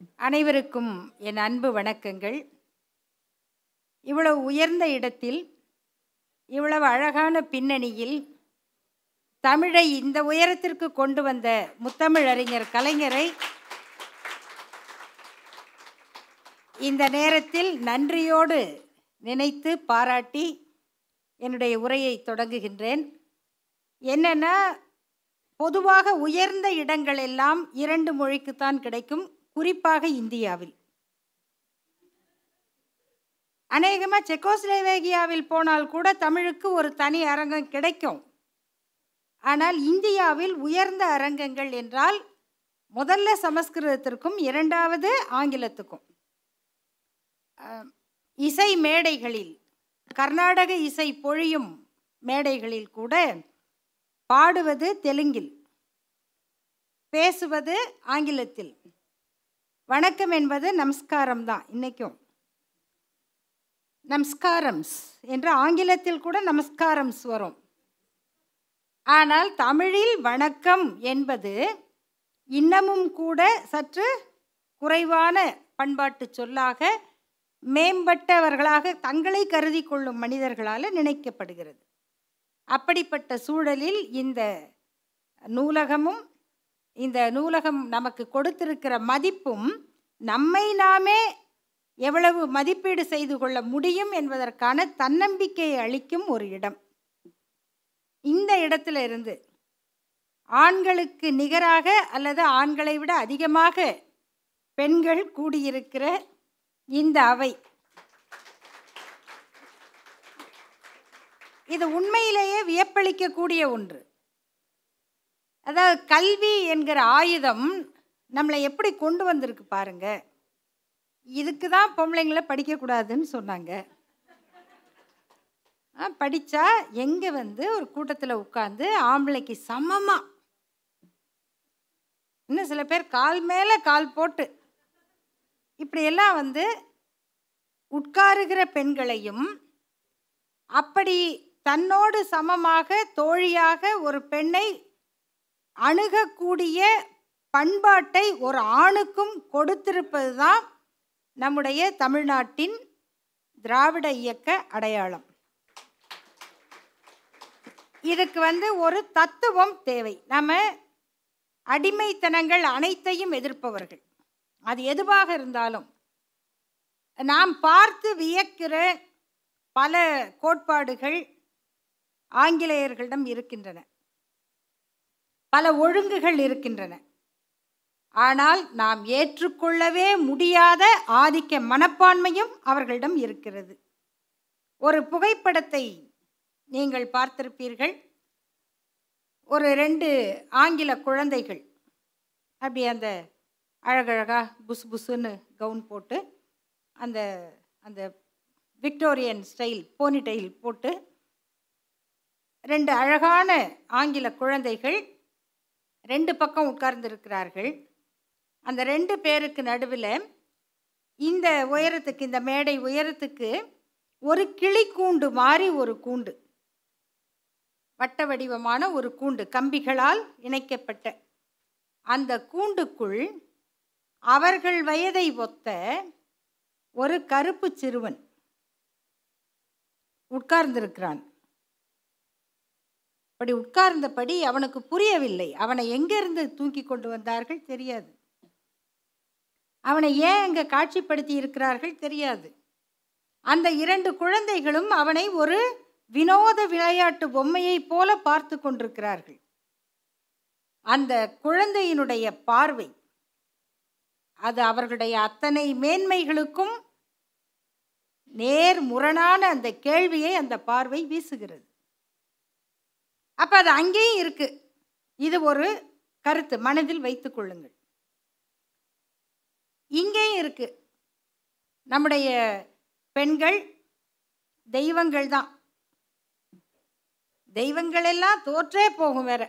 அனைவருக்கும் என் அன்பு வணக்கங்கள். இவ்வளவு உயர்ந்த இடத்தில் இவ்வளவு அழகான பின்னணியில் தமிழை இந்த உயரத்திற்கு கொண்டு வந்த முத்தமிழறிஞர் கலைஞரை இந்த நேரத்தில் நன்றியோடு நினைத்து பாராட்டி என்னுடைய உரையை தொடங்குகின்றேன். என்னென்னா பொதுவாக உயர்ந்த இடங்கள் எல்லாம் இரண்டு மொழிக்குத்தான் கிடைக்கும். குறிப்பாக இந்தியாவில். அநேகமாக செக்கோஸ்லோவேகியாவில் போனால் கூட தமிழுக்கு ஒரு தனி அரங்கம் கிடைக்கும். ஆனால் இந்தியாவில் உயர்ந்த அரங்கங்கள் என்றால் முதல்ல சமஸ்கிருதத்திற்கும் இரண்டாவது ஆங்கிலத்துக்கும். இசை மேடைகளில் கர்நாடக இசை பொழியும் மேடைகளில் கூட பாடுவது தெலுங்கில் பேசுவது ஆங்கிலத்தில். வணக்கம் என்பது நமஸ்காரம் தான் இன்றைக்கும் நமஸ்காரம்ஸ் என்று ஆங்கிலத்தில் கூட நமஸ்காரம்ஸ் வரும். ஆனால் தமிழில் வணக்கம் என்பது இன்னமும் கூட சற்று குறைவான பண்பாட்டு சொல்லாக மேம்பட்டவர்களாக தங்களை கருதி கொள்ளும் மனிதர்களால் நினைக்கப்படுகிறது. அப்படிப்பட்ட சூழலில் இந்த நூலகமும் இந்த நூலகம் நமக்கு கொடுத்திருக்கிற மதிப்பும் நம்மை நாமே எவ்வளவு மதிப்பீடு செய்து கொள்ள முடியும் என்பதற்கான தன்னம்பிக்கையை அளிக்கும் ஒரு இடம். இந்த இடத்துல இருந்து ஆண்களுக்கு நிகராக அல்லது ஆண்களை விட அதிகமாக பெண்கள் கூடியிருக்கிற இந்த அவை. இது உண்மையிலேயே வியப்பளிக்கக்கூடிய ஒன்று. அதாவது கல்வி என்கிற ஆயுதம் நம்மளை எப்படி கொண்டு வந்திருக்கு பாருங்க. இதுக்கு தான் பொம்பளைங்களை படிக்கக்கூடாதுன்னு சொன்னாங்க. படித்தா எங்கே வந்து ஒரு கூட்டத்தில் உட்காந்து ஆம்பளைக்கு சமமாக இன்னும் சில பேர் கால் மேலே கால் போட்டு. இப்படியெல்லாம் வந்து உட்காருகிற பெண்களையும் அப்படி தன்னோடு சமமாக தோழியாக ஒரு பெண்ணை அணுகக்கூடிய பண்பாட்டை ஒரு ஆணுக்கும் கொடுத்திருப்பது தான் நம்முடைய தமிழ்நாட்டின் திராவிட இயக்க அடையாளம். இதுக்கு வந்து ஒரு தத்துவம் தேவை. நம்ம அடிமைத்தனங்கள் அனைத்தையும் எதிர்ப்பவர்கள். அது எதுவாக இருந்தாலும் நாம் பார்த்து வியக்கிற பல கோட்பாடுகள் ஆங்கிலேயர்களிடம் இருக்கின்றன. பல ஒழுங்குகள் இருக்கின்றன. ஆனால் நாம் ஏற்றுக்கொள்ளவே முடியாத ஆதிக்க மனப்பான்மையும் அவர்களிடம் இருக்கிறது. ஒரு புகைப்படத்தை நீங்கள் பார்த்திருப்பீர்கள். ஒரு ரெண்டு ஆங்கில குழந்தைகள் அப்படி அந்த அழகழகாக புசு புசுன்னு கவுன் போட்டு அந்த அந்த விக்டோரியன் ஸ்டைல் போனிடைல் போட்டு ரெண்டு அழகான ஆங்கில குழந்தைகள் ரெண்டு பக்கம் உட்கார்ந்துருக்கிறார்கள். அந்த ரெண்டு பேருக்கு நடுவில் இந்த உயரத்துக்கு இந்த மேடை உயரத்துக்கு ஒரு கிளி கூண்டு மாதிரி ஒரு கூண்டு. வட்ட வடிவமான ஒரு கூண்டு கம்பிகளால் இணைக்கப்பட்ட. அந்த கூண்டுக்குள் அவர்கள் வயதை ஒத்த ஒரு கருப்பு சிறுவன் உட்கார்ந்திருக்கிறான். அப்படி உட்கார்ந்தபடி அவனுக்கு புரியவில்லை. அவனை எங்கிருந்து தூக்கி கொண்டு வந்தார்கள் தெரியாது. அவனை ஏன் அங்கே காட்சிப்படுத்தி இருக்கிறார்கள் தெரியாது. அந்த இரண்டு குழந்தைகளும் அவனை ஒரு வினோத விளையாட்டு பொம்மையைப் போல பார்த்து கொண்டிருக்கிறார்கள். அந்த குழந்தையினுடைய பார்வை அது அவர்களுடைய அத்தனை மேன்மைகளுக்கும் நேர் முரணான அந்த கேள்வியை அந்த பார்வை வீசுகிறது. அப்போ அது அங்கேயும் இருக்குது இது ஒரு கருத்து. மனதில் வைத்து கொள்ளுங்கள். இங்கேயும் இருக்குது நம்முடைய பெண்கள் தெய்வங்கள் தான். தெய்வங்கள் எல்லாம் தோற்றே போகும் வேற.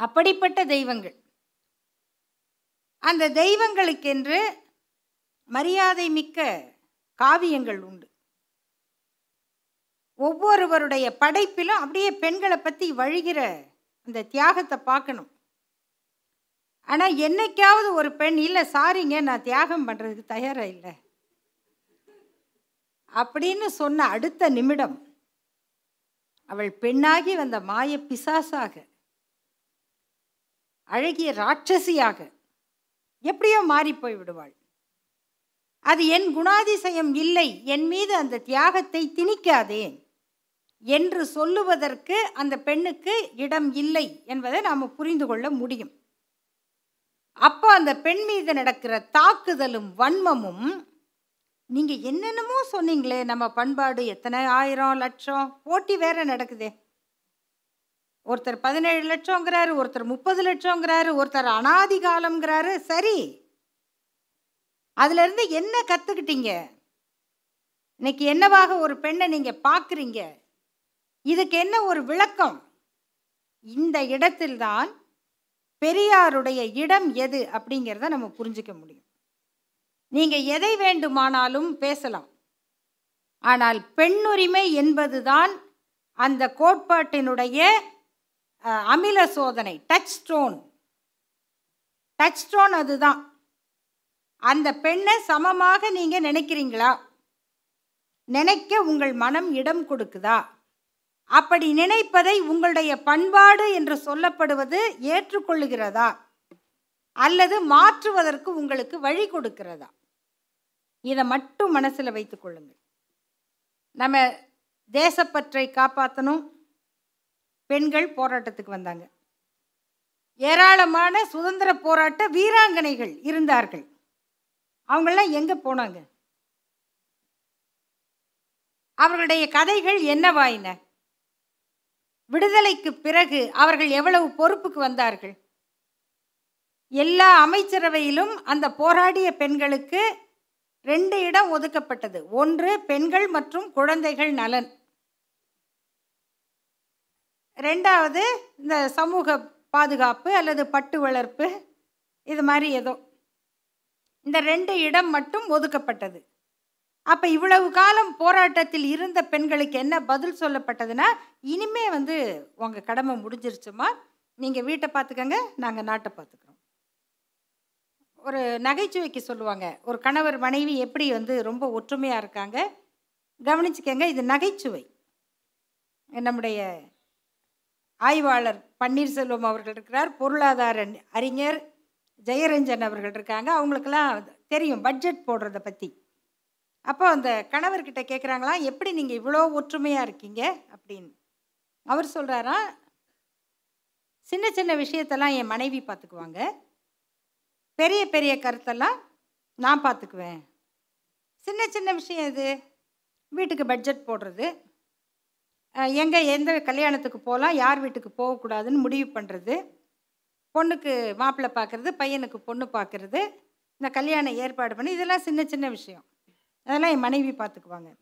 அப்படிப்பட்ட தெய்வங்கள். அந்த தெய்வங்களுக்கென்று மரியாதை மிக்க காவியங்கள் உண்டு. ஒவ்வொருவருடைய படைப்பிலும் அப்படியே பெண்களை பற்றி வழிகிற அந்த தியாகத்தை பார்க்கணும். ஆனால் என்னைக்காவது ஒரு பெண் இல்லை சாரிங்க நான் தியாகம் பண்ணுறதுக்கு தயாராக இல்லை. அப்படின்னு சொன்ன அடுத்த நிமிடம் அவள் பெண்ணாகி வந்த மாய பிசாசாக அழகிய ராட்சசியாக எப்படியோ மாறி போய் விடுவாள். அது என் குணாதிசயம் இல்லை. என் மீது அந்த தியாகத்தை திணிக்காதே. என்று சொல்லுவதற்கு அந்த பெண்ணுக்கு இடம் இல்லை என்பதை நாம் புரிந்து கொள்ள முடியும். அப்போ அந்த பெண் மீது நடக்கிற தாக்குதலும் வன்மமும் நீங்கள் என்னென்னமோ சொன்னீங்களே நம்ம பண்பாடு எத்தனை ஆயிரம் லட்சம் போட்டி வேற நடக்குதே. ஒருத்தர் பதினேழு லட்சங்கிறாரு ஒருத்தர் முப்பது லட்சங்கிறாரு ஒருத்தர் அனாதி காலம்ங்கிறாரு சரி அதுலேருந்து என்ன கற்றுக்கிட்டீங்க இன்னைக்கு என்னவாக ஒரு பெண்ணை நீங்கள் பார்க்குறீங்க இதுக்கு என்ன ஒரு விளக்கம்? இந்த இடத்தில்தான் பெரியாருடைய இடம் எது அப்படிங்கிறத நம்ம புரிஞ்சிக்க முடியும். நீங்கள் எதை வேண்டுமானாலும் பேசலாம். ஆனால் பெண்ணுரிமை என்பதுதான் அந்த கோட்பாட்டினுடைய அமில சோதனை டச் ஸ்டோன் டச் ஸ்டோன் அதுதான். அந்த பெண்ணை சமமாக நீங்கள் நினைக்கிறீங்களா? நினைக்க உங்கள் மனம் இடம் கொடுக்குதா? அப்படி நினைப்பதை உங்களுடைய பண்பாடு என்று சொல்லப்படுவது ஏற்றுக்கொள்ளுகிறதா? அல்லது மாற்றுவதற்கு உங்களுக்கு வழி கொடுக்கிறதா? இதை மட்டும் மனசில் வைத்து கொள்ளுங்கள். நம்ம தேசப்பற்றை காப்பாற்றணும் பெண்கள் போராட்டத்துக்கு வந்தாங்க. ஏராளமான சுதந்திர போராட்ட வீராங்கனைகள் இருந்தார்கள். அவங்களாம் எங்கே போனாங்க? அவர்களுடைய கதைகள் என்னவாயின விடுதலைக்கு பிறகு அவர்கள் எவ்வளவு பொறுப்புக்கு வந்தார்கள்? எல்லா அமைச்சரவையிலும் அந்த போராடிய பெண்களுக்கு ரெண்டு இடம் ஒதுக்கப்பட்டது. ஒன்று பெண்கள் மற்றும் குழந்தைகள் நலன். ரெண்டாவது இந்த சமூக பாதுகாப்பு அல்லது பட்டு வளர்ப்பு இது மாதிரி ஏதோ. இந்த ரெண்டு இடம் மட்டும் ஒதுக்கப்பட்டது. அப்போ இவ்வளவு காலம் போராட்டத்தில் இருந்த பெண்களுக்கு என்ன பதில் சொல்லப்பட்டதுன்னா இனிமே வந்து உங்கள் கடமை முடிஞ்சிருச்சுமா? நீங்கள் வீட்டை பார்த்துக்கங்க நாங்கள் நாட்டை பார்த்துக்குறோம். ஒரு நகைச்சுவைக்கு சொல்லுவாங்க ஒரு கணவர் மனைவி எப்படி வந்து ரொம்ப ஒற்றுமையாக இருக்காங்க? கவனிச்சுக்கங்க இது நகைச்சுவை. நம்முடைய ஆய்வாளர் பன்னீர்செல்வம் அவர்கள் இருக்கிறார் பொருளாதார அறிஞர் ஜெயரஞ்சன் அவர்கள் இருக்காங்க அவங்களுக்கெல்லாம் தெரியும் பட்ஜெட் போடுறத பற்றி அப்போ அந்த கணவர்கிட்ட கேட்குறாங்களாம் எப்படி நீங்கள் இவ்வளோ ஒற்றுமையாக இருக்கீங்க? அப்படின்னு. அவர் சொல்கிறாரா சின்ன சின்ன விஷயத்தெல்லாம் என் மனைவி பார்த்துக்குவாங்க பெரிய பெரிய கருத்தெல்லாம் நான் பார்த்துக்குவேன் சின்ன சின்ன விஷயம் இது. வீட்டுக்கு பட்ஜெட் போடுறது. எங்கே எந்த கல்யாணத்துக்கு போகலாம் யார் வீட்டுக்கு போகக்கூடாதுன்னு முடிவு பண்ணுறது பொண்ணுக்கு மாப்பிள்ளை பார்க்குறது பையனுக்கு பொண்ணு பார்க்குறது இந்த கல்யாணம் ஏற்பாடு பண்ணி இதெல்லாம் சின்ன சின்ன விஷயம். அதெல்லாம் என் மனைவி பார்த்துக்குவாங்க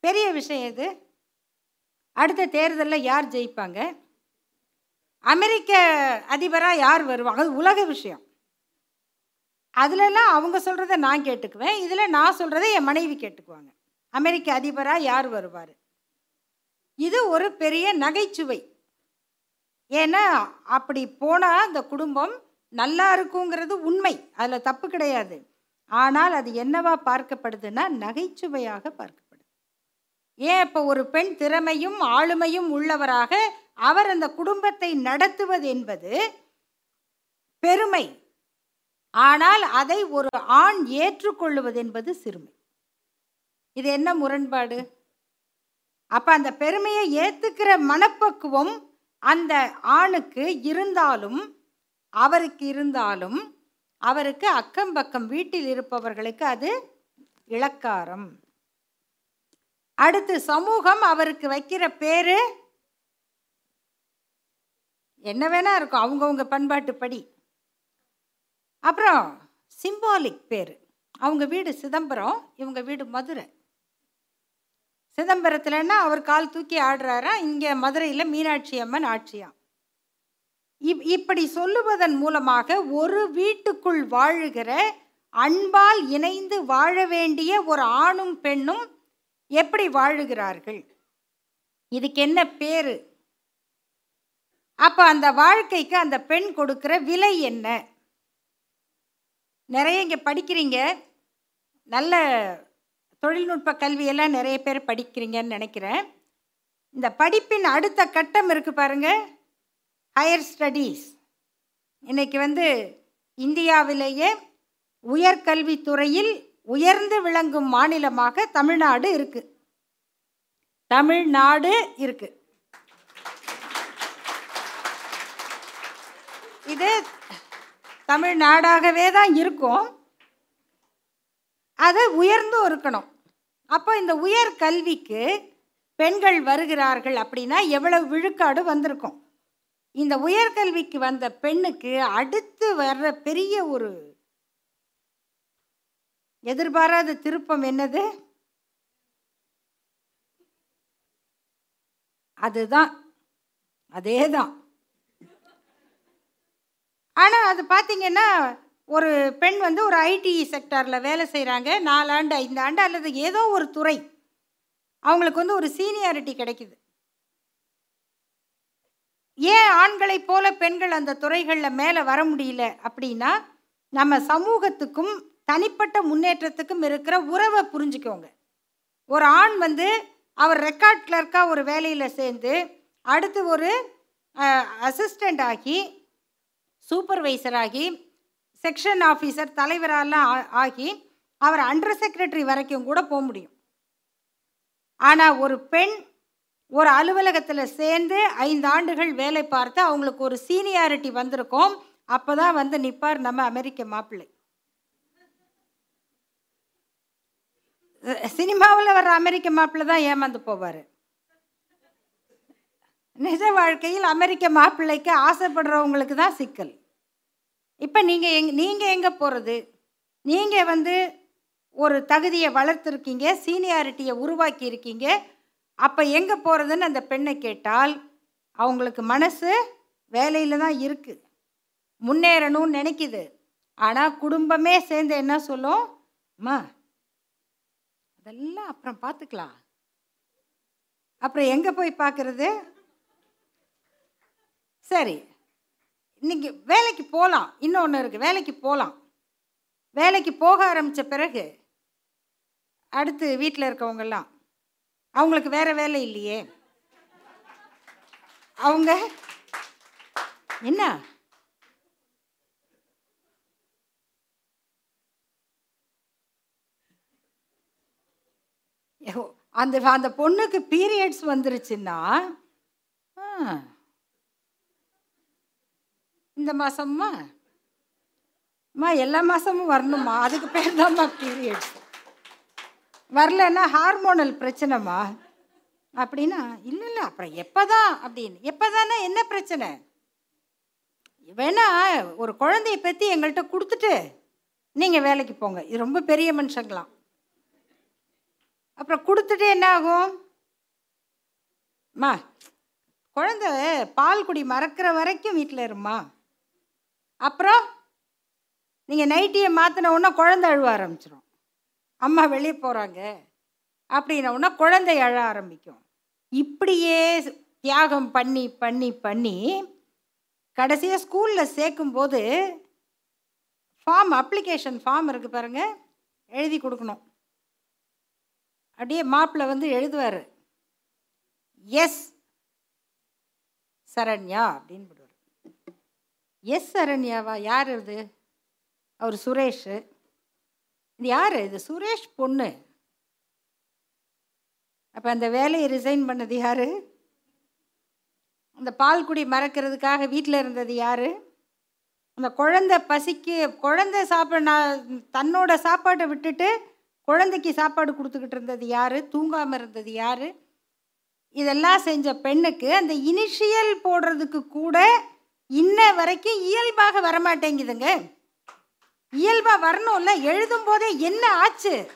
பெரிய விஷயம் இது அடுத்த தேர்தலில் யார் ஜெயிப்பாங்க? அமெரிக்க அதிபராக யார் வருவாங்க? அது உலக விஷயம். அதுலலாம் அவங்க சொல்கிறத நான் கேட்டுக்குவேன். இதில் நான் சொல்கிறத என் மனைவி கேட்டுக்குவாங்க. அமெரிக்க அதிபராக யார் வருவார்? இது ஒரு பெரிய நகைச்சுவை. ஏன்னா அப்படி போனால் அந்த குடும்பம் நல்லா இருக்குங்கிறது உண்மை. அதில் தப்பு கிடையாது. ஆனால் அது என்னவா பார்க்கப்படுதுன்னா நகைச்சுவையாக பார்க்கப்படுது. ஏன் இப்போ ஒரு பெண் திறமையும் ஆளுமையும் உள்ளவராக அவர் அந்த குடும்பத்தை நடத்துவது என்பது பெருமை. ஆனால் அதை ஒரு ஆண் ஏற்றுக்கொள்ளுவது என்பது சிறுமை. இது என்ன முரண்பாடு? அப்போ அந்த பெருமையை ஏற்றுக்கிற மனப்பக்குவம் அந்த ஆணுக்கு இருந்தாலும் அவருக்கு இருந்தாலும் அவருக்கு அக்கம் பக்கம் வீட்டில் இருப்பவர்களுக்கு அது இளக்காரம். அடுத்து சமூகம் அவருக்கு வைக்கிற பேரு என்ன வேணா இருக்கும் அவங்கவுங்க பண்பாட்டுப்படி அப்புறம் சிம்பாலிக் பேர். அவங்க வீடு சிதம்பரம் இவங்க வீடு மதுரை. சிதம்பரத்துலன்னா அவர் கால் தூக்கி ஆடுறாரா இங்கே மதுரையில் மீனாட்சி அம்மன் ஆட்சியாம். இப் இப்படி சொல்லுவதன் மூலமாக ஒரு வீட்டுக்குள் வாழுகிற அன்பால் இணைந்து வாழ வேண்டிய ஒரு ஆணும் பெண்ணும் எப்படி வாழுகிறார்கள்? இதுக்கு என்ன பேரு? அப்போ அந்த வாழ்க்கைக்கு அந்த பெண் கொடுக்குற விலை என்ன? நிறைய இங்கே படிக்கிறீங்க. நல்ல தொழில்நுட்ப கல்வியெல்லாம் நிறைய பேர் படிக்கிறீங்கன்னு நினைக்கிறேன். இந்த படிப்பின் அடுத்த கட்டம் இருக்குது பாருங்கள் ஹையர் ஸ்டடீஸ் இன்றைக்கி வந்து இந்தியாவிலேயே உயர்கல்வித்துறையில் உயர்ந்து விளங்கும் மாநிலமாக தமிழ்நாடு இருக்குது தமிழ்நாடு இருக்குது இது தமிழ்நாடாகவே தான் இருக்கும். அது உயர்ந்தும் இருக்கணும். அப்போ இந்த உயர் கல்விக்கு பெண்கள் வருகிறார்கள் அப்படின்னா எவ்வளவு விழுக்காடு வந்திருக்கும்? இந்த உயர்கல்விக்கு வந்த பெண்ணுக்கு அடுத்து வர்ற பெரிய ஒரு எதிர்பாராத திருப்பம் என்னது? அதுதான். அதே தான் ஆனால் அது பார்த்தீங்கன்னா ஒரு பெண் வந்து ஒரு ஐடி செக்டாரில் வேலை செய்கிறாங்க நாலாண்டு ஐந்து ஆண்டு அல்லது ஏதோ ஒரு துறை. அவங்களுக்கு வந்து ஒரு சீனியாரிட்டி கிடைக்குது. ஏன் ஆண்களைப் போல பெண்கள் அந்த துறைகளில் மேலே வர முடியல அப்படின்னா நம்ம சமூகத்துக்கும் தனிப்பட்ட முன்னேற்றத்துக்கும் இருக்கிற உறவை புரிஞ்சுக்கோங்க. ஒரு ஆண் வந்து அவர் ரெக்கார்ட் கிளர்க்காக ஒரு வேலையில் சேர்ந்து அடுத்து ஒரு அசிஸ்டண்ட் ஆகி சூப்பர்வைசர் ஆகி செக்ஷன் ஆஃபீஸர் தலைவரெல்லாம் ஆ- ஆகி அவர் அண்டர் செக்ரட்டரி வரைக்கும் கூட போக முடியும். ஆனால் ஒரு பெண் ஒரு அலுவலகத்தில் சேர்ந்து ஐந்து ஆண்டுகள் வேலை பார்த்து அவங்களுக்கு ஒரு சீனியாரிட்டி வந்திருக்கும். அப்போ தான் வந்து நிற்பார் நம்ம அமெரிக்க மாப்பிள்ளை. சினிமாவில் வர்ற அமெரிக்க மாப்பிள்ளை தான் ஏமாந்து போவார். நிஜ வாழ்க்கையில் அமெரிக்க மாப்பிள்ளைக்கு ஆசைப்படுறவங்களுக்கு தான் சிக்கல். இப்போ நீங்கள் எங் நீங்கள் எங்கே போகிறது நீங்கள் வந்து ஒரு தகுதியை வளர்த்துருக்கீங்க சீனியாரிட்டியை உருவாக்கி இருக்கீங்க அப்போ எங்கே போகிறதுன்னு அந்த பெண்ணை கேட்டால் அவங்களுக்கு மனசு வேலையில் தான் இருக்குது முன்னேறணும்னு நினைக்கிது. ஆனால் குடும்பமே சேர்ந்து என்ன சொல்லும்? அம்மா அதெல்லாம் அப்புறம் பார்த்துக்கலாம் அப்புறம் எங்கே போய் பார்க்குறது சரி இன்னைக்கு வேலைக்கு போகலாம் இன்னொன்று இருக்குது வேலைக்கு போகலாம் வேலைக்கு போக ஆரம்பித்த பிறகு அடுத்து வீட்டில் இருக்கவங்கெல்லாம் அவங்களுக்கு வேற வேலை இல்லையே. அவங்க என்ன? அந்த அந்த பொண்ணுக்கு பீரியட்ஸ் வந்துருச்சுன்னா இந்த மாதம்மா அம்மா எல்லா மாதமும் வரணுமா அதுக்கு பேர் தான்மா பீரியட்ஸ் வரலன்னா ஹார்மோனல் பிரச்சனைமா அப்படின்னா இல்லை இல்லை அப்புறம் எப்போ தான் அப்படின்னு. எப்போ தானே என்ன பிரச்சனை? வேணா ஒரு குழந்தைய பற்றி எங்கள்கிட்ட கொடுத்துட்டு நீங்கள் வேலைக்கு போங்க. இது ரொம்ப பெரிய மனுஷங்களாம். அப்புறம் கொடுத்துட்டு என்ன ஆகும்? மா குழந்தை பால் குடி மறக்கிற வரைக்கும் வீட்டில் இருமா அப்புறம் நீங்கள் நைட்டியை மாற்றின உடனே குழந்தை அழுவ ஆரம்பிச்சிடும் அம்மா வெளியே போகிறாங்க அப்படின்ன உடனே குழந்தை அழ ஆரம்பிக்கும். இப்படியே தியாகம் பண்ணி பண்ணி பண்ணி கடைசியாக ஸ்கூலில் சேர்க்கும்போது ஃபார்ம் அப்ளிகேஷன் ஃபார்ம் இருக்குது பாருங்க எழுதி கொடுக்கணும். அப்படியே மாப்பிள்ளை வந்து எழுதுவார். எஸ் சரண்யா அப்படின்னு போடுவார். எஸ் சரண்யாவா? யார் இது அவர் சுரேஷு. இது யார்? இது சுரேஷ் பொண்ணு. அப்போ அந்த வேலையை ரிசைன் பண்ணது யார்? அந்த பால் குடி மறக்கிறதுக்காக வீட்டில் இருந்தது யார்? அந்த குழந்தை பசிக்கு குழந்தை சாப்பிட நான் தன்னோட சாப்பாட்டை விட்டுட்டு குழந்தைக்கு சாப்பாடு கொடுத்துக்கிட்டு இருந்தது யார்? தூங்காமல் இருந்தது யார்? இதெல்லாம் செஞ்ச பெண்ணுக்கு அந்த இனிஷியல் போடுறதுக்கு கூட இன்ன வரைக்கும் இயல்பாக வரமாட்டேங்குதுங்க. இயல்பாக வரணும்ல எழுதும் போதே என்ன ஆச்சு?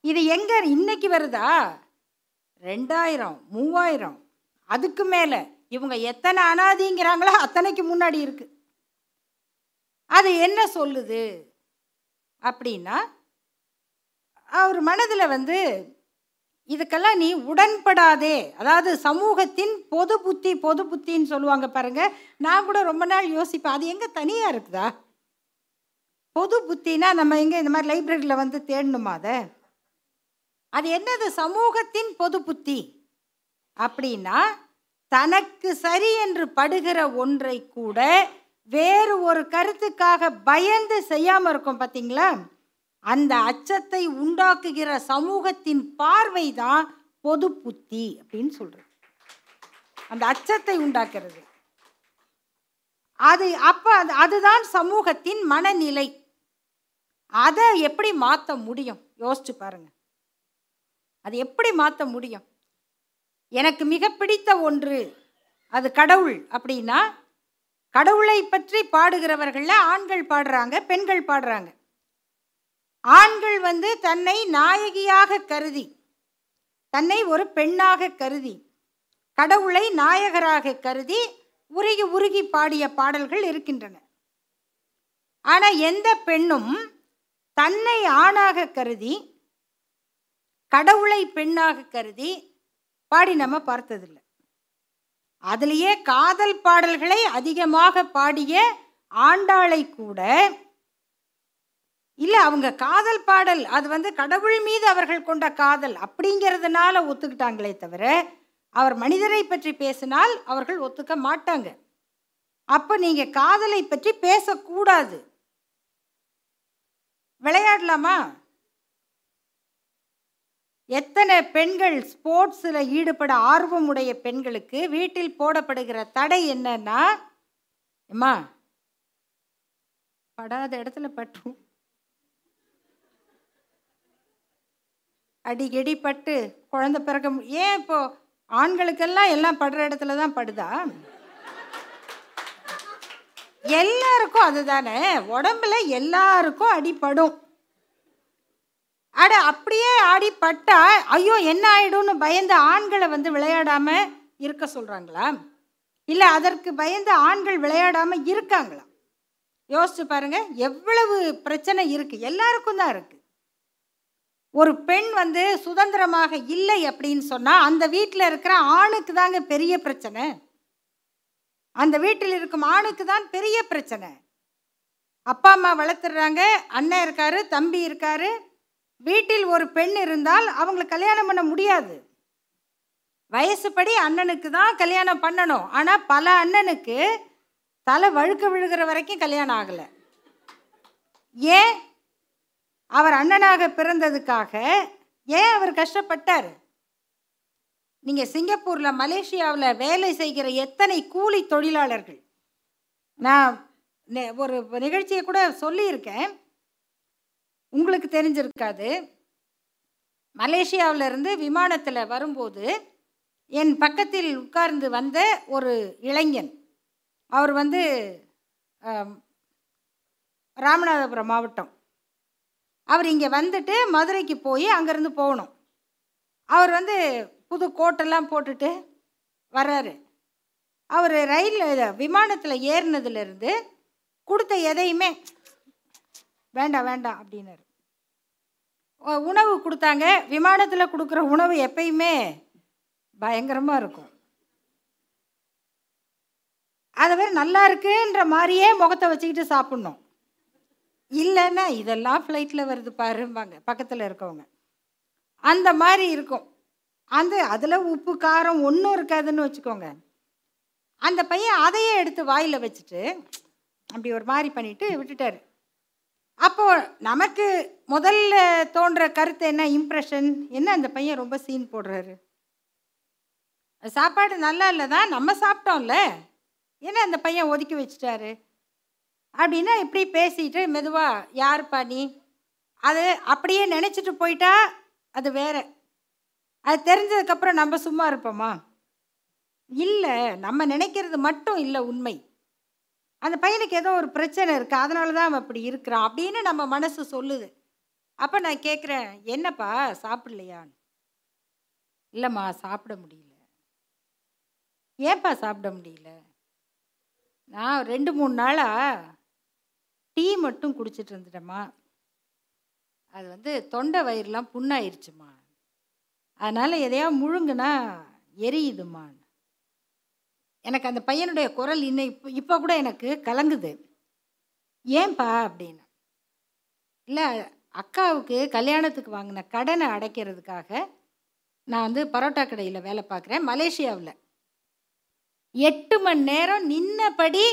இது எங்க இன்னைக்கு வருதா? ரெண்டாயிரம் மூவாயிரம் அதுக்கு மேலே. இவங்க எத்தனை அனாதிங்கிறாங்களோ அத்தனைக்கு முன்னாடி இருக்கு. அது என்ன சொல்லுது? அப்படின்னா அவர் மனதில் வந்து இதுக்கெல்லாம் நீ உடன்படாதே. அதாவது சமூகத்தின் பொது புத்தி பொது புத்தின்னு சொல்லுவாங்க பாருங்க. நான் கூட ரொம்ப நாள் யோசிப்பேன். அது எங்கே தனியாக இருக்குதா? பொது புத்தினா நம்ம எங்கே இந்த மாதிரி லைப்ரரியில் வந்து தேடணுமா அதை? அது என்னது? சமூகத்தின் பொது புத்தி. அப்படின்னா தனக்கு சரி என்று படுகிற ஒன்றை கூட வேறு ஒரு கருத்துக்காக பயந்து செய்யாமல் இருக்கும் பார்த்தீங்களா அந்த அச்சத்தை உண்டாக்குகிற சமூகத்தின் பார்வை தான் பொது புத்தி அப்படின்னு சொல்கிறது அந்த அச்சத்தை உண்டாக்குறது. அது அப்போ அது அதுதான் சமூகத்தின் மனநிலை. அதை எப்படி மாற்ற முடியும்? யோசிச்சு பாருங்க. அது எப்படி மாற்ற முடியும்? எனக்கு மிக பிடித்த ஒன்று அது கடவுள் அப்படின்னா கடவுளை பற்றி பாடுகிறவர்களில் ஆண்கள் பாடுறாங்க பெண்கள் பாடுறாங்க. ஆண்கள் வந்து தன்னை நாயகியாக கருதி தன்னை ஒரு பெண்ணாக கருதி கடவுளை நாயகராக கருதி உருகி உருகி பாடிய பாடல்கள் இருக்கின்றன. ஆனால் எந்த பெண்ணும் தன்னை ஆணாக கருதி கடவுளை பெண்ணாக கருதி பாடி நம்ம பார்த்ததில்லை. அதுலேயே காதல் பாடல்களை அதிகமாக பாடிய ஆண்டாளை கூட இல்லை அவங்க காதல் பாடல் அது வந்து கடவுள் மீது அவர்கள் கொண்ட காதல் அப்படிங்கிறதுனால ஒத்துக்கிட்டாங்களே தவிர அவர் மனிதரை பற்றி பேசினால் அவர்கள் ஒத்துக்க மாட்டாங்க. அப்போ நீங்கள் காதலை பற்றி பேசக்கூடாது. விளையாடலாமா? எத்தனை பெண்கள் ஸ்போர்ட்ஸில் ஈடுபட ஆர்வமுடைய பெண்களுக்கு வீட்டில் போடப்படுகிற தடை என்னன்னா அம்மா படாத இடத்துல பற்றும் அடிக்கடி பட்டு குழந்தை பிறக்க ஏன் இப்போ ஆண்களுக்கெல்லாம் எல்லாம் படுற இடத்துல தான் படுதா? எல்லாருக்கும் அதுதானே. உடம்புல எல்லாருக்கும் அடிப்படும் அட அப்படியே ஆடிப்பட்டா ஐயோ என்ன ஆயிடும்னு பயந்து ஆண்களை வந்து விளையாடாம இருக்க சொல்றாங்களா? இல்லை அதற்கு பயந்து ஆண்கள் விளையாடாம இருக்காங்களா? யோசிச்சு பாருங்க எவ்வளவு பிரச்சனை இருக்கு. எல்லாருக்கும் தான் இருக்கு. ஒரு பெண் வந்து சுதந்திரமாக இல்லை அப்படின்னு சொன்னா அந்த வீட்டில் இருக்கிற ஆணுக்கு தாங்க பெரிய பிரச்சனை. அந்த வீட்டில் இருக்கும் ஆணுக்கு தான் பெரிய பிரச்சனை. அப்பா அம்மா வளர்த்துறாங்க அண்ணன் இருக்காரு தம்பி இருக்காரு. வீட்டில் ஒரு பெண் இருந்தால் அவங்கள கல்யாணம் பண்ண முடியாது. வயசுப்படி அண்ணனுக்கு தான் கல்யாணம் பண்ணணும். ஆனால் பல அண்ணனுக்கு தலை வழுக்க விழுகிற வரைக்கும் கல்யாணம் ஆகலை. ஏன்? அவர் அண்ணனாக பிறந்ததுக்காக ஏன் அவர் கஷ்டப்பட்டார்? நீங்கள் சிங்கப்பூரில் மலேசியாவில் வேலை செய்கிற எத்தனை கூலி தொழிலாளர்கள்? நான் நெ- ஒரு நிகழ்ச்சியை கூட சொல்லியிருக்கேன். உங்களுக்கு தெரிஞ்சிருக்காது. மலேசியாவிலிருந்து விமானத்தில் வரும்போது என் பக்கத்தில் உட்கார்ந்து வந்த ஒரு இளைஞன். அவர் வந்து ராமநாதபுரம் மாவட்டம். அவர் இங்கே வந்துட்டு மதுரைக்கு போய் அங்கேருந்து போகணும். அவர் வந்து புது கோட்டெல்லாம் போட்டுட்டு வர்றாரு. அவர் ரயில் விமானத்தில் ஏறினதுலேருந்து கொடுத்த எதையுமே வேண்டாம் வேண்டாம் அப்படின்னாரு. உணவு கொடுத்தாங்க. விமானத்தில் கொடுக்குற உணவு எப்பயுமே பயங்கரமாக இருக்கும். அதை வேறு நல்லா இருக்குன்ற மாதிரியே முகத்தை வச்சுக்கிட்டு சாப்பிட்ணும். இல்லைன்னா இதெல்லாம் ஃப்ளைட்டில் வருது பாரும்பாங்க பக்கத்தில் இருக்கவங்க. அந்த மாதிரி இருக்கும். அந்த அதில் உப்பு காரம் ஒன்றும் இருக்காதுன்னு வச்சுக்கோங்க. அந்த பையன் அதையே எடுத்து வாயில் வச்சுட்டு அப்படி ஒரு மாதிரி பண்ணிட்டு விட்டுட்டார். அப்போது நமக்கு முதல்ல தோன்ற கருத்து என்ன? இம்ப்ரெஷன் என்ன அந்த பையன் ரொம்ப சீன் போடுறாரு? சாப்பாடு நல்லா இல்லை தான் நம்ம சாப்பிட்டோம்ல. ஏன்னா அந்த பையன் ஒதுக்கி வச்சுட்டாரு? அப்படின்னா இப்படி பேசிட்டு மெதுவாக யாருப்பா நீ? அது அப்படியே நினச்சிட்டு போயிட்டா அது வேற. அது தெரிஞ்சதுக்கப்புறம் நம்ம சும்மா இருப்போமா? இல்லை நம்ம நினைக்கிறது மட்டும் இல்லை உண்மை. அந்த பையனுக்கு ஏதோ ஒரு பிரச்சனை இருக்குது அதனால தான் அவன் அப்படி இருக்கிறான் அப்படின்னு நம்ம மனசு சொல்லுது. அப்போ நான் கேட்குறேன் என்னப்பா சாப்பிடலையான்னு இல்லைம்மா சாப்பிட முடியல. ஏன்ப்பா சாப்பிட முடியல? நான் ரெண்டு மூணு நாளாக டீ மட்டும் குடிச்சிட்டு இருந்துட்டேம்மா. அது வந்து தொண்டை வயிறுலாம் புண்ணாயிருச்சுமா? அதனால் எதையா முழுங்குனா எரியுதுமான் எனக்கு அந்த பையனுடைய குரல் இன்னும் இப்போ இப்போ கூட எனக்கு கலங்குது. ஏன்பா அப்படின்னு. இல்லை அக்காவுக்கு கல்யாணத்துக்கு வாங்கின கடனை அடைக்கிறதுக்காக நான் வந்து பரோட்டா கடையில் வேலை பார்க்குறேன் மலேசியாவில். எட்டு மணி நேரம் நின்னபடி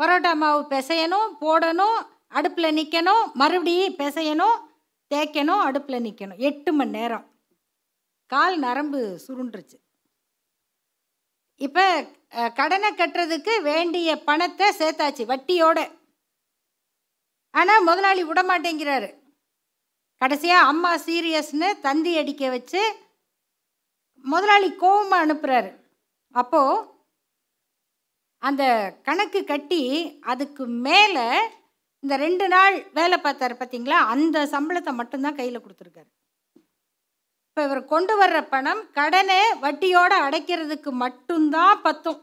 பரோட்டா மாவு பிசையணும் போடணும் அடுப்பில் நிற்கணும் மறுபடியும் பிசையணும் தேய்க்கணும் அடுப்பில் நிற்கணும் எட்டு மணி நேரம். கால் நரம்பு சுருண்டுருச்சு. இப்போ கடனை கட்டுறதுக்கு வேண்டிய பணத்தை சேர்த்தாச்சு வட்டியோட. ஆனால் முதலாளி விட மாட்டேங்கிறாரு கடைசியாக அம்மா சீரியஸ்னு தந்தி அடிக்க வச்சு முதலாளி கோவமாக அனுப்புகிறாரு அப்போது அந்த கணக்கு கட்டி அதுக்கு மேலே இந்த ரெண்டு நாள் வேலை பார்த்தாரு பார்த்தீங்களா அந்த சம்பளத்தை மட்டும்தான் கையில் கொடுத்துருக்காரு. இப்போ இவர் கொண்டு வர்ற பணம் கடனை வட்டியோடு அடைக்கிறதுக்கு மட்டும்தான் பத்தும்.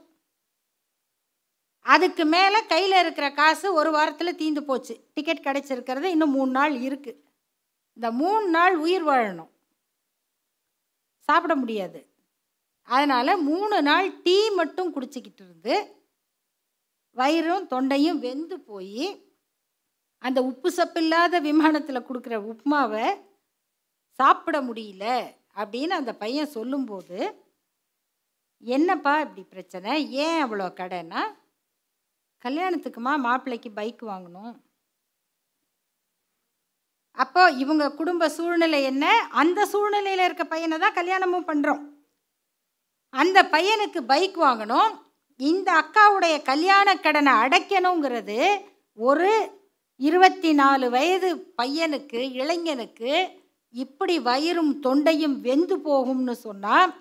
அதுக்கு மேலே கையில் இருக்கிற காசு ஒரு வாரத்தில் தீந்து போச்சு. டிக்கெட் கிடைச்சிருக்கிறது இன்னும் மூணு நாள் இருக்குது இந்த மூணு நாள் உயிர் வாழணும். சாப்பிட முடியாது. அதனால் மூணு நாள் டீ மட்டும் குடிச்சிக்கிட்டு இருந்து வயிறும் தொண்டையும் வெந்து போய் அந்த உப்பு சப்பில்லாத விமானத்தில் கொடுக்குற உப்மாவை சாப்பிட முடியல அப்படின்னு அந்த பையன் சொல்லும்போது என்னப்பா இப்படி பிரச்சனை? ஏன் அவ்வளோ கடைன்னா கல்யாணத்துக்குமா மாப்பிள்ளைக்கு பைக் வாங்கணும்? அப்போ இவங்க குடும்ப சூழ்நிலை என்ன? அந்த சூழ்நிலையில் இருக்க பையனை தான் கல்யாணமும் பண்ணுறோம் அந்த பையனுக்கு பைக் வாங்கணும். இந்த அக்காவுடைய கல்யாண கடனை அடைக்கணுங்கிறது ஒரு இருபத்தி நாலு வயது பையனுக்கு இளைஞனுக்கு இப்படி வயிறும் தொண்டையும் வெந்து போகும்னு சொன்னால்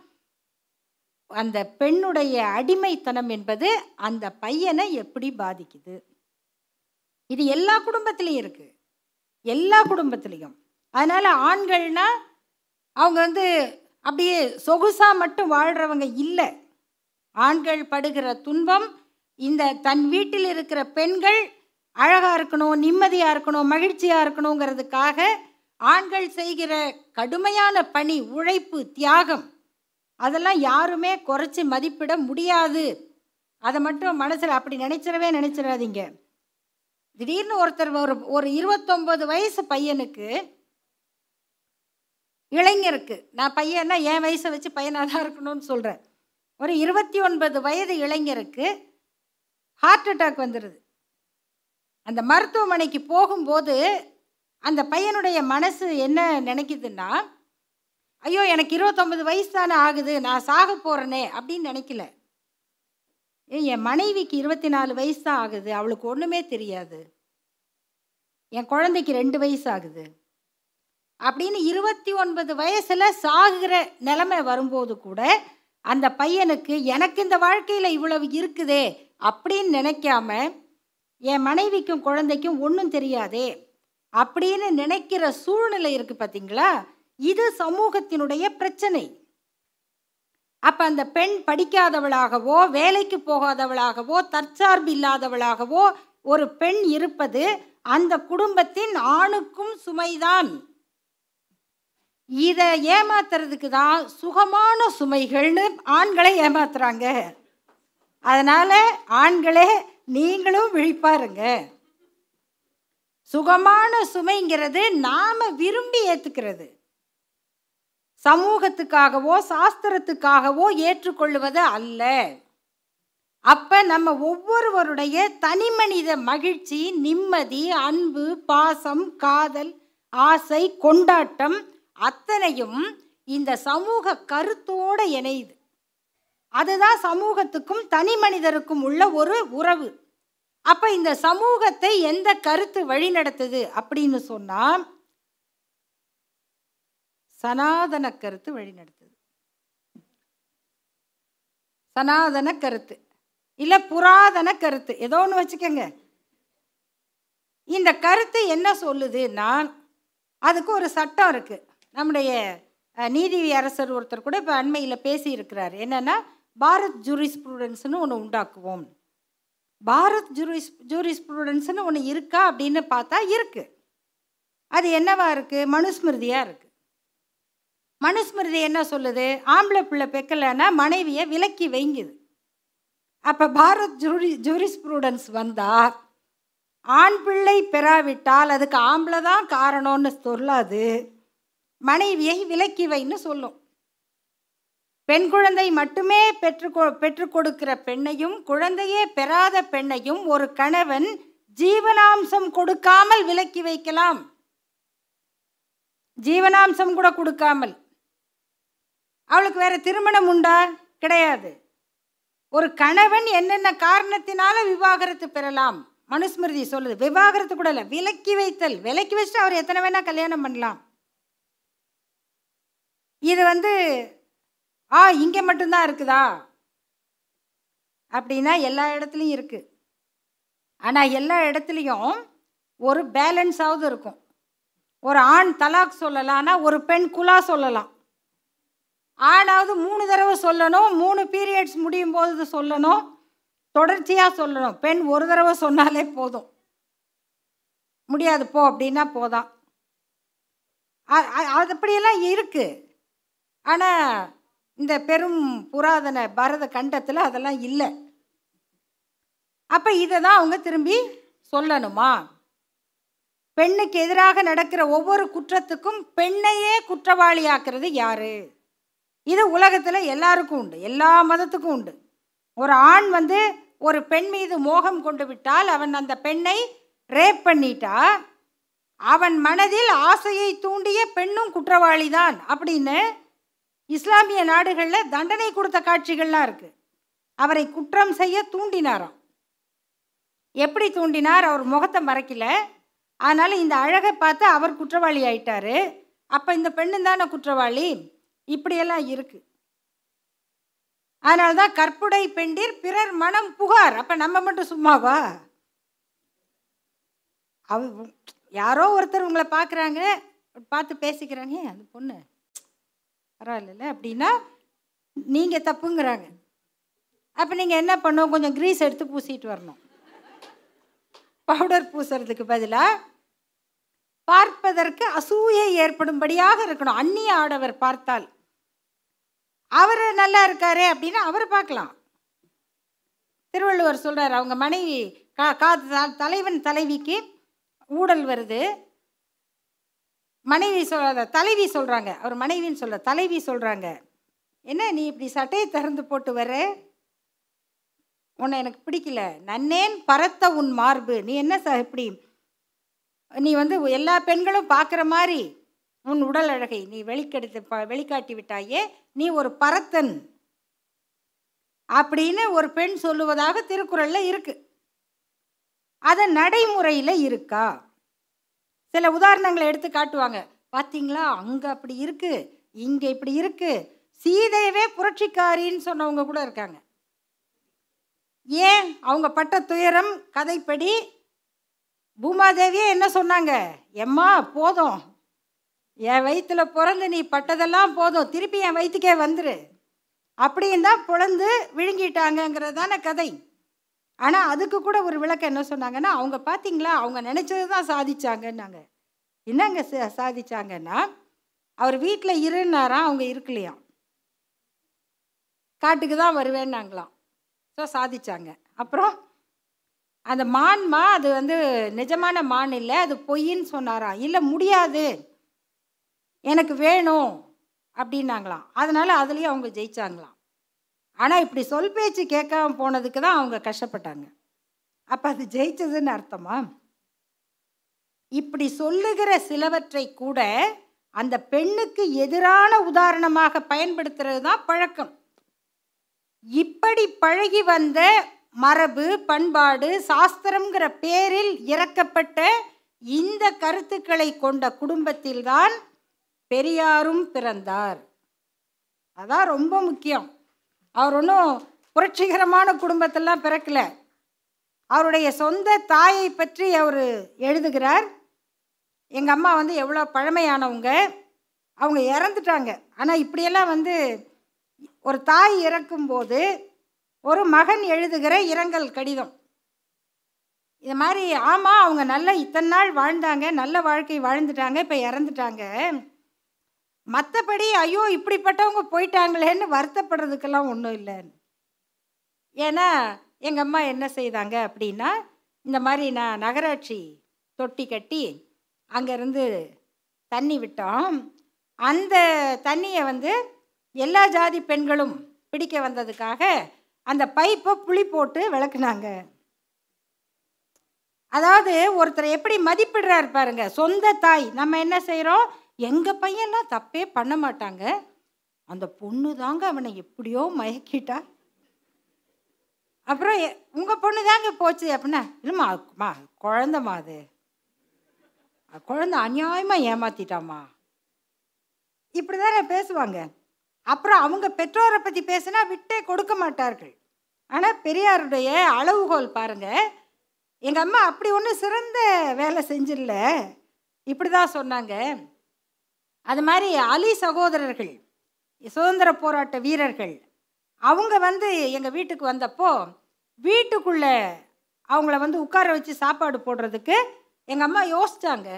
அந்த பெண்ணுடைய அடிமைத்தனம் என்பது அந்த பையனை எப்படி பாதிக்குது? இது எல்லா குடும்பத்திலையும் இருக்குது எல்லா குடும்பத்திலையும். அதனால் ஆண்கள்னால் அவங்க வந்து அப்படியே சொகுசாக மட்டும் வாழ்கிறவங்க இல்லை. ஆண்கள் படுகிற துன்பம் இந்த தன் வீட்டில் இருக்கிற பெண்கள் அழகாக இருக்கணும் நிம்மதியாக இருக்கணும் மகிழ்ச்சியாக இருக்கணுங்கிறதுக்காக ஆண்கள் செய்கிற கடுமையான பணி உழைப்பு தியாகம் அதெல்லாம் யாருமே குறைச்சி மதிப்பிட முடியாது. அதை மட்டும் மனசில் அப்படி நினைச்சிடவே நினைச்சிடாதீங்க. திடீர்னு ஒருத்தர் ஒரு ஒரு இருபத்தொம்பது வயசு பையனுக்கு இளைஞருக்கு நான் பையன்னா என் வயசை வச்சு பையனாக தான் இருக்கணும்னு சொல்கிறேன் ஒரு இருபத்தி ஒன்பது வயது இளைஞருக்கு ஹார்ட் அட்டாக் வந்துடுது அந்த மருத்துவமனைக்கு போகும்போது அந்த பையனுடைய மனசு என்ன நினைக்குதுன்னா ஐயோ எனக்கு இருபத்தொம்பது வயசு தானே ஆகுது நான் சாக போகிறேனே அப்படின்னு நினைக்கல. என் மனைவிக்கு இருபத்தி நாலு வயசு தான் ஆகுது அவளுக்கு ஒன்றுமே தெரியாது. என் குழந்தைக்கு ரெண்டு வயசு ஆகுது. அப்படின்னு இருபத்தி ஒன்பது வயசில் சாகுகிற நிலைமை வரும்போது கூட அந்த பையனுக்கு எனக்கு இந்த வாழ்க்கையில் இவ்வளவு இருக்குதே அப்படின்னு நினைக்காம என் மனைவிக்கும் குழந்தைக்கும் ஒன்றும் தெரியாதே அப்படின்னு நினைக்கிற சூழ்நிலை இருக்குது பார்த்தீங்களா இது சமூகத்தினுடைய பிரச்சனை. அப்போ அந்த பெண் படிக்காதவளாகவோ வேலைக்கு போகாதவளாகவோ தற்சார்பு இல்லாதவளாகவோ ஒரு பெண் இருப்பது அந்த குடும்பத்தின் ஆணுக்கும் சுமைதான். இதை ஏமாத்துறதுக்கு தான் சுகமான சுமைகள்னு ஆண்களை ஏமாத்துறாங்க. அதனால் ஆண்களே நீங்களும் விழிப்பாருங்க. சுகமான சுமைங்கிறது நாம் விரும்பி ஏற்றுக்கிறது சமூகத்துக்காகவோ சாஸ்திரத்துக்காகவோ ஏற்றுக்கொள்வது அல்ல. அப்ப நம்ம ஒவ்வொருவருடைய தனி மனித மகிழ்ச்சி நிம்மதி அன்பு பாசம் காதல் ஆசை கொண்டாட்டம் அத்தனையும் இந்த சமூக கருத்தோட இணையுது. அதுதான் சமூகத்துக்கும் தனி மனிதருக்கும் உள்ள ஒரு உறவு. அப்போ இந்த சமூகத்தை எந்த கருத்து வழிநடத்துது அப்படின்னு சொன்னால் சனாதன கருத்து வழிநடத்துது. சனாதன கருத்து. இல்லை புராதன கருத்து. ஏதோ ஒன்று வச்சுக்கோங்க. இந்த கருத்து என்ன சொல்லுதுன்னா அதுக்கு ஒரு சட்டம் இருக்குது நம்முடைய நீதி அரசர் ஒருத்தர் கூட இப்போ அண்மையில் பேசியிருக்கிறார். என்னென்னா பாரத் ஜூரிஸ்ப்ரூடன்ஸ்னு ஒன்று உண்டாக்குவோம். பாரத் ஜூரிஸ் ஜூரிஸ்ப்ரூடன்ஸ்னு ஒன்று இருக்கா அப்படின்னு பார்த்தா இருக்குது அது என்னவா இருக்குது மனுஸ்மிருதியாக இருக்குது மனுஸ்மிருதி என்ன சொல்லுது? ஆம்பளை பிள்ளை பெக்கலைன்னா மனைவியை விலக்கி வைங்குது. அப்போ பாரத் ஜூரி ஜூரிஸ்ப்ரூடன்ஸ் வந்தால் ஆண் பிள்ளை பெறாவிட்டால் அதுக்கு ஆம்பளை தான் காரணம்னு சொல்லாது. மனைவியை விலக்கி வைன்னு சொல்லும். பெண் குழந்தை மட்டுமே பெற்று பெற்றுக் கொடுக்கிற பெண்ணையும் குழந்தையே பெறாத பெண்ணையும் ஒரு கணவன் ஜீவனாம்சம் கொடுக்காமல் விலக்கி வைக்கலாம். ஜீவனாம்சம் கூட கொடுக்காமல். அவளுக்கு வேற திருமணம் உண்டா? கிடையாது. ஒரு கணவன் என்னென்ன காரணத்தினால விவாகரத்து பெறலாம்? மனுஸ்மிருதி சொல்லுது. விவாகரத்து கூட இல்லை. விலக்கி வைத்தல். விலக்கி வச்சுட்டு அவர் எத்தனை வேணா கல்யாணம் பண்ணலாம். இது வந்து ஆ இங்கே மட்டும்தான் இருக்குதா? அப்படின்னா எல்லா இடத்துலையும் இருக்குது ஆனால் எல்லா இடத்துலையும் ஒரு பேலன்ஸாவது இருக்கும். ஒரு ஆண் தலாக் சொல்லலாம்னா ஒரு பெண் குலா சொல்லலாம். ஆணாவது மூணு தடவை சொல்லணும் மூணு பீரியட்ஸ் முடியும் போது சொல்லணும் தொடர்ச்சியாக சொல்லணும். பெண் ஒரு தடவை சொன்னாலே போதும். முடியாது போ அப்படின்னா போதான் அது அப்படியெல்லாம் இருக்குது ஆனால் இந்த பெரும் புராதன பரத கண்டத்தில் அதெல்லாம் இல்லை. அப்போ இதை தான் அவங்க திரும்பி சொல்லணுமா? பெண்ணுக்கு எதிராக நடக்கிற ஒவ்வொரு குற்றத்துக்கும் பெண்ணையே குற்றவாளியாக்குறது யாரு? இது உலகத்தில் எல்லாருக்கும் உண்டு எல்லா மதத்துக்கும் உண்டு. ஒரு ஆண் வந்து ஒரு பெண் மீது மோகம் கொண்டு விட்டால் அவன் அந்த பெண்ணை ரேப் பண்ணிட்டா அவன் மனதில் ஆசையை தூண்டிய பெண்ணும் குற்றவாளி தான் அப்படின்னு இஸ்லாமிய நாடுகளில் தண்டனை கொடுத்த காட்சிகள்லாம் இருக்குது அவரை குற்றம் செய்ய தூண்டினாராம். எப்படி தூண்டினார்? அவர் முகத்தை மறைக்கல. அதனால் இந்த அழகை பார்த்து அவர் குற்றவாளி ஆயிட்டார். அப்போ இந்த பெண்ணு தானே குற்றவாளி? இப்படியெல்லாம் இருக்குது அதனால தான் கற்புடை பெண்டிர் பிறர் மனம் புகார். அப்போ நம்ம மட்டும் சும்மாவா? அவ யாரோ ஒருத்தர் உங்களை பார்க்குறாங்க. பார்த்து பேசிக்கிறாங்க. அந்த பொண்ணு. பரவாயில்ல அப்படின்னா நீங்கள் தப்புங்கிறாங்க. அப்போ நீங்கள் என்ன பண்ணணும்? கொஞ்சம் க்ரீஸ் எடுத்து பூசிட்டு வரணும். பவுடர் பூசுறதுக்கு பதிலாக பார்ப்பதற்கு அசூயை ஏற்படும்படியாக இருக்கணும். அந்நிய ஆடவர் பார்த்தால். அவர் நல்லா இருக்காரே அப்படின்னா அவரை பார்க்கலாம். திருவள்ளுவர் சொல்கிறார் அவங்க மனைவி கா கா தலைவன் தலைவிக்கு ஊடல் வருது. மனைவி சொல் தலைவி சொல்கிறாங்க அவர் மனைவின்னு சொல்ல தலைவி சொல்கிறாங்க என்ன நீ இப்படி சட்டையை திறந்து போட்டு வர உன்னை எனக்கு பிடிக்கல. நன்னேன் பரத்த உன் மார்பு. நீ என்ன ச இப்படி? நீ வந்து எல்லா பெண்களும் பார்க்குற மாதிரி உன் உடல் அழகை நீ வெளிக்கெடுத்து ப வெளிக்காட்டி விட்டாயே நீ ஒரு பரத்தன். அப்படின்னு ஒரு பெண் சொல்லுவதாக திருக்குறளில் இருக்குது அது நடைமுறையில் இருக்கா? சில உதாரணங்களை எடுத்து காட்டுவாங்க. பார்த்தீங்களா அங்கே அப்படி இருக்குது இங்கே இப்படி இருக்குது சீதையவே புரட்சிக்காரின்னு சொன்னவங்க கூட இருக்காங்க. ஏன்? அவங்க பட்ட துயரம் கதைப்படி. பூமாதேவியே என்ன சொன்னாங்க? எம்மா போதும். என் வயிற்றில் பிறந்து நீ பட்டதெல்லாம் போதும். திருப்பி என் வயிற்றுக்கே வந்துரு. அப்படின்னு தான் பிறந்து விழுங்கிட்டாங்கங்கிறது தானே கதை. ஆனால் அதுக்கு கூட ஒரு விளக்கம் என்ன சொன்னாங்கன்னா அவங்க பார்த்தீங்களா அவங்க நினச்சது தான் சாதிச்சாங்கன்னாங்க. என்னங்க சாதிச்சாங்கன்னா அவர் வீட்டில் இருன்னாராம் அவங்க இருக்கலையாம். காட்டுக்கு தான் வருவேன்னாங்களாம். ஸோ சாதிச்சாங்க. அப்புறம் அந்த மான்மா அது வந்து நிஜமான மான் இல்லை அது பொய்ன்னு சொன்னாராம். இல்லை முடியாது. எனக்கு வேணும். அப்படின்னாங்களாம். அதனால் அதுலேயும் அவங்க ஜெயிச்சாங்களாம். ஆனால் இப்படி சொல் பேச்சு கேட்காம போனதுக்கு தான் அவங்க கஷ்டப்பட்டாங்க. அப்போ அது ஜெயிச்சதுன்னு அர்த்தமா? இப்படி சொல்லுகிற சிலவற்றை கூட அந்த பெண்ணுக்கு எதிரான உதாரணமாக பயன்படுத்துறது தான் பழக்கம். இப்படி பழகி வந்த மரபு பண்பாடு சாஸ்திரம்ங்கிற பேரில் இறக்கப்பட்ட இந்த கருத்துக்களை கொண்ட குடும்பத்தில்தான் பெரியாரும் பிறந்தார். அதான் ரொம்ப முக்கியம். அவர் ஒன்றும் புரட்சிகரமான குடும்பத்தெல்லாம் பிறக்கல. அவருடைய சொந்த தாயை பற்றி அவர் எழுதுகிறார். எங்கள் அம்மா வந்து எவ்வளோ பழமையானவங்க. அவங்க இறந்துட்டாங்க. ஆனால் இப்படியெல்லாம் வந்து ஒரு தாய் இறக்கும்போது ஒரு மகன் எழுதுகிற இரங்கல் கடிதம். இது மாதிரி ஆமாம் அவங்க நல்ல இத்தனை நாள் வாழ்ந்தாங்க நல்ல வாழ்க்கை வாழ்ந்துட்டாங்க இப்போ இறந்துட்டாங்க. மற்றபடி ஐயோ இப்படிப்பட்டவங்க போயிட்டாங்களேன்னு வருத்தப்படுறதுக்கெல்லாம் ஒன்றும் இல்லை ஏன்னா எங்கள் அம்மா என்ன செய்தாங்க அப்படின்னா இந்த மாதிரி நான் நகராட்சி தொட்டி கட்டி அங்கேருந்து தண்ணி விட்டோம். அந்த தண்ணியை வந்து எல்லா ஜாதி பெண்களும் பிடிக்க வந்ததுக்காக அந்த பைப்பை புளி போட்டு விளக்குனாங்க. அதாவது ஒருத்தர் எப்படி மதிப்பிடுறாரு பாருங்க சொந்த தாய். நம்ம என்ன செய்கிறோம் எங்கள் பையன்லாம் தப்பே பண்ண மாட்டாங்க. அந்த பொண்ணு தாங்க அவனை எப்படியோ மயக்கிட்டா. அப்புறம் உங்கள் பொண்ணு தாங்க போச்சு அப்படின்னா இல்லைம்மா அம்மா குழந்தம்மா அது. குழந்தை அநியாயமாக ஏமாத்திட்டாம்மா. இப்படி தானே பேசுவாங்க. அப்புறம் அவங்க பெற்றோரை பற்றி பேசினா விட்டே கொடுக்க மாட்டார்கள். ஆனால் பெரியாருடைய அளவுகோல் பாருங்கள் எங்கள் அம்மா அப்படி ஒன்றும் சிறந்த வேலை செஞ்சிடல இப்படி தான் சொன்னாங்க. அது மாதிரி அலி சகோதரர்கள் சுதந்திர போராட்ட வீரர்கள் அவங்க வந்து எங்கள் வீட்டுக்கு வந்தப்போ வீட்டுக்குள்ளே அவங்கள வந்து உட்கார வச்சு சாப்பாடு போடுறதுக்கு எங்கள் அம்மா யோசித்தாங்க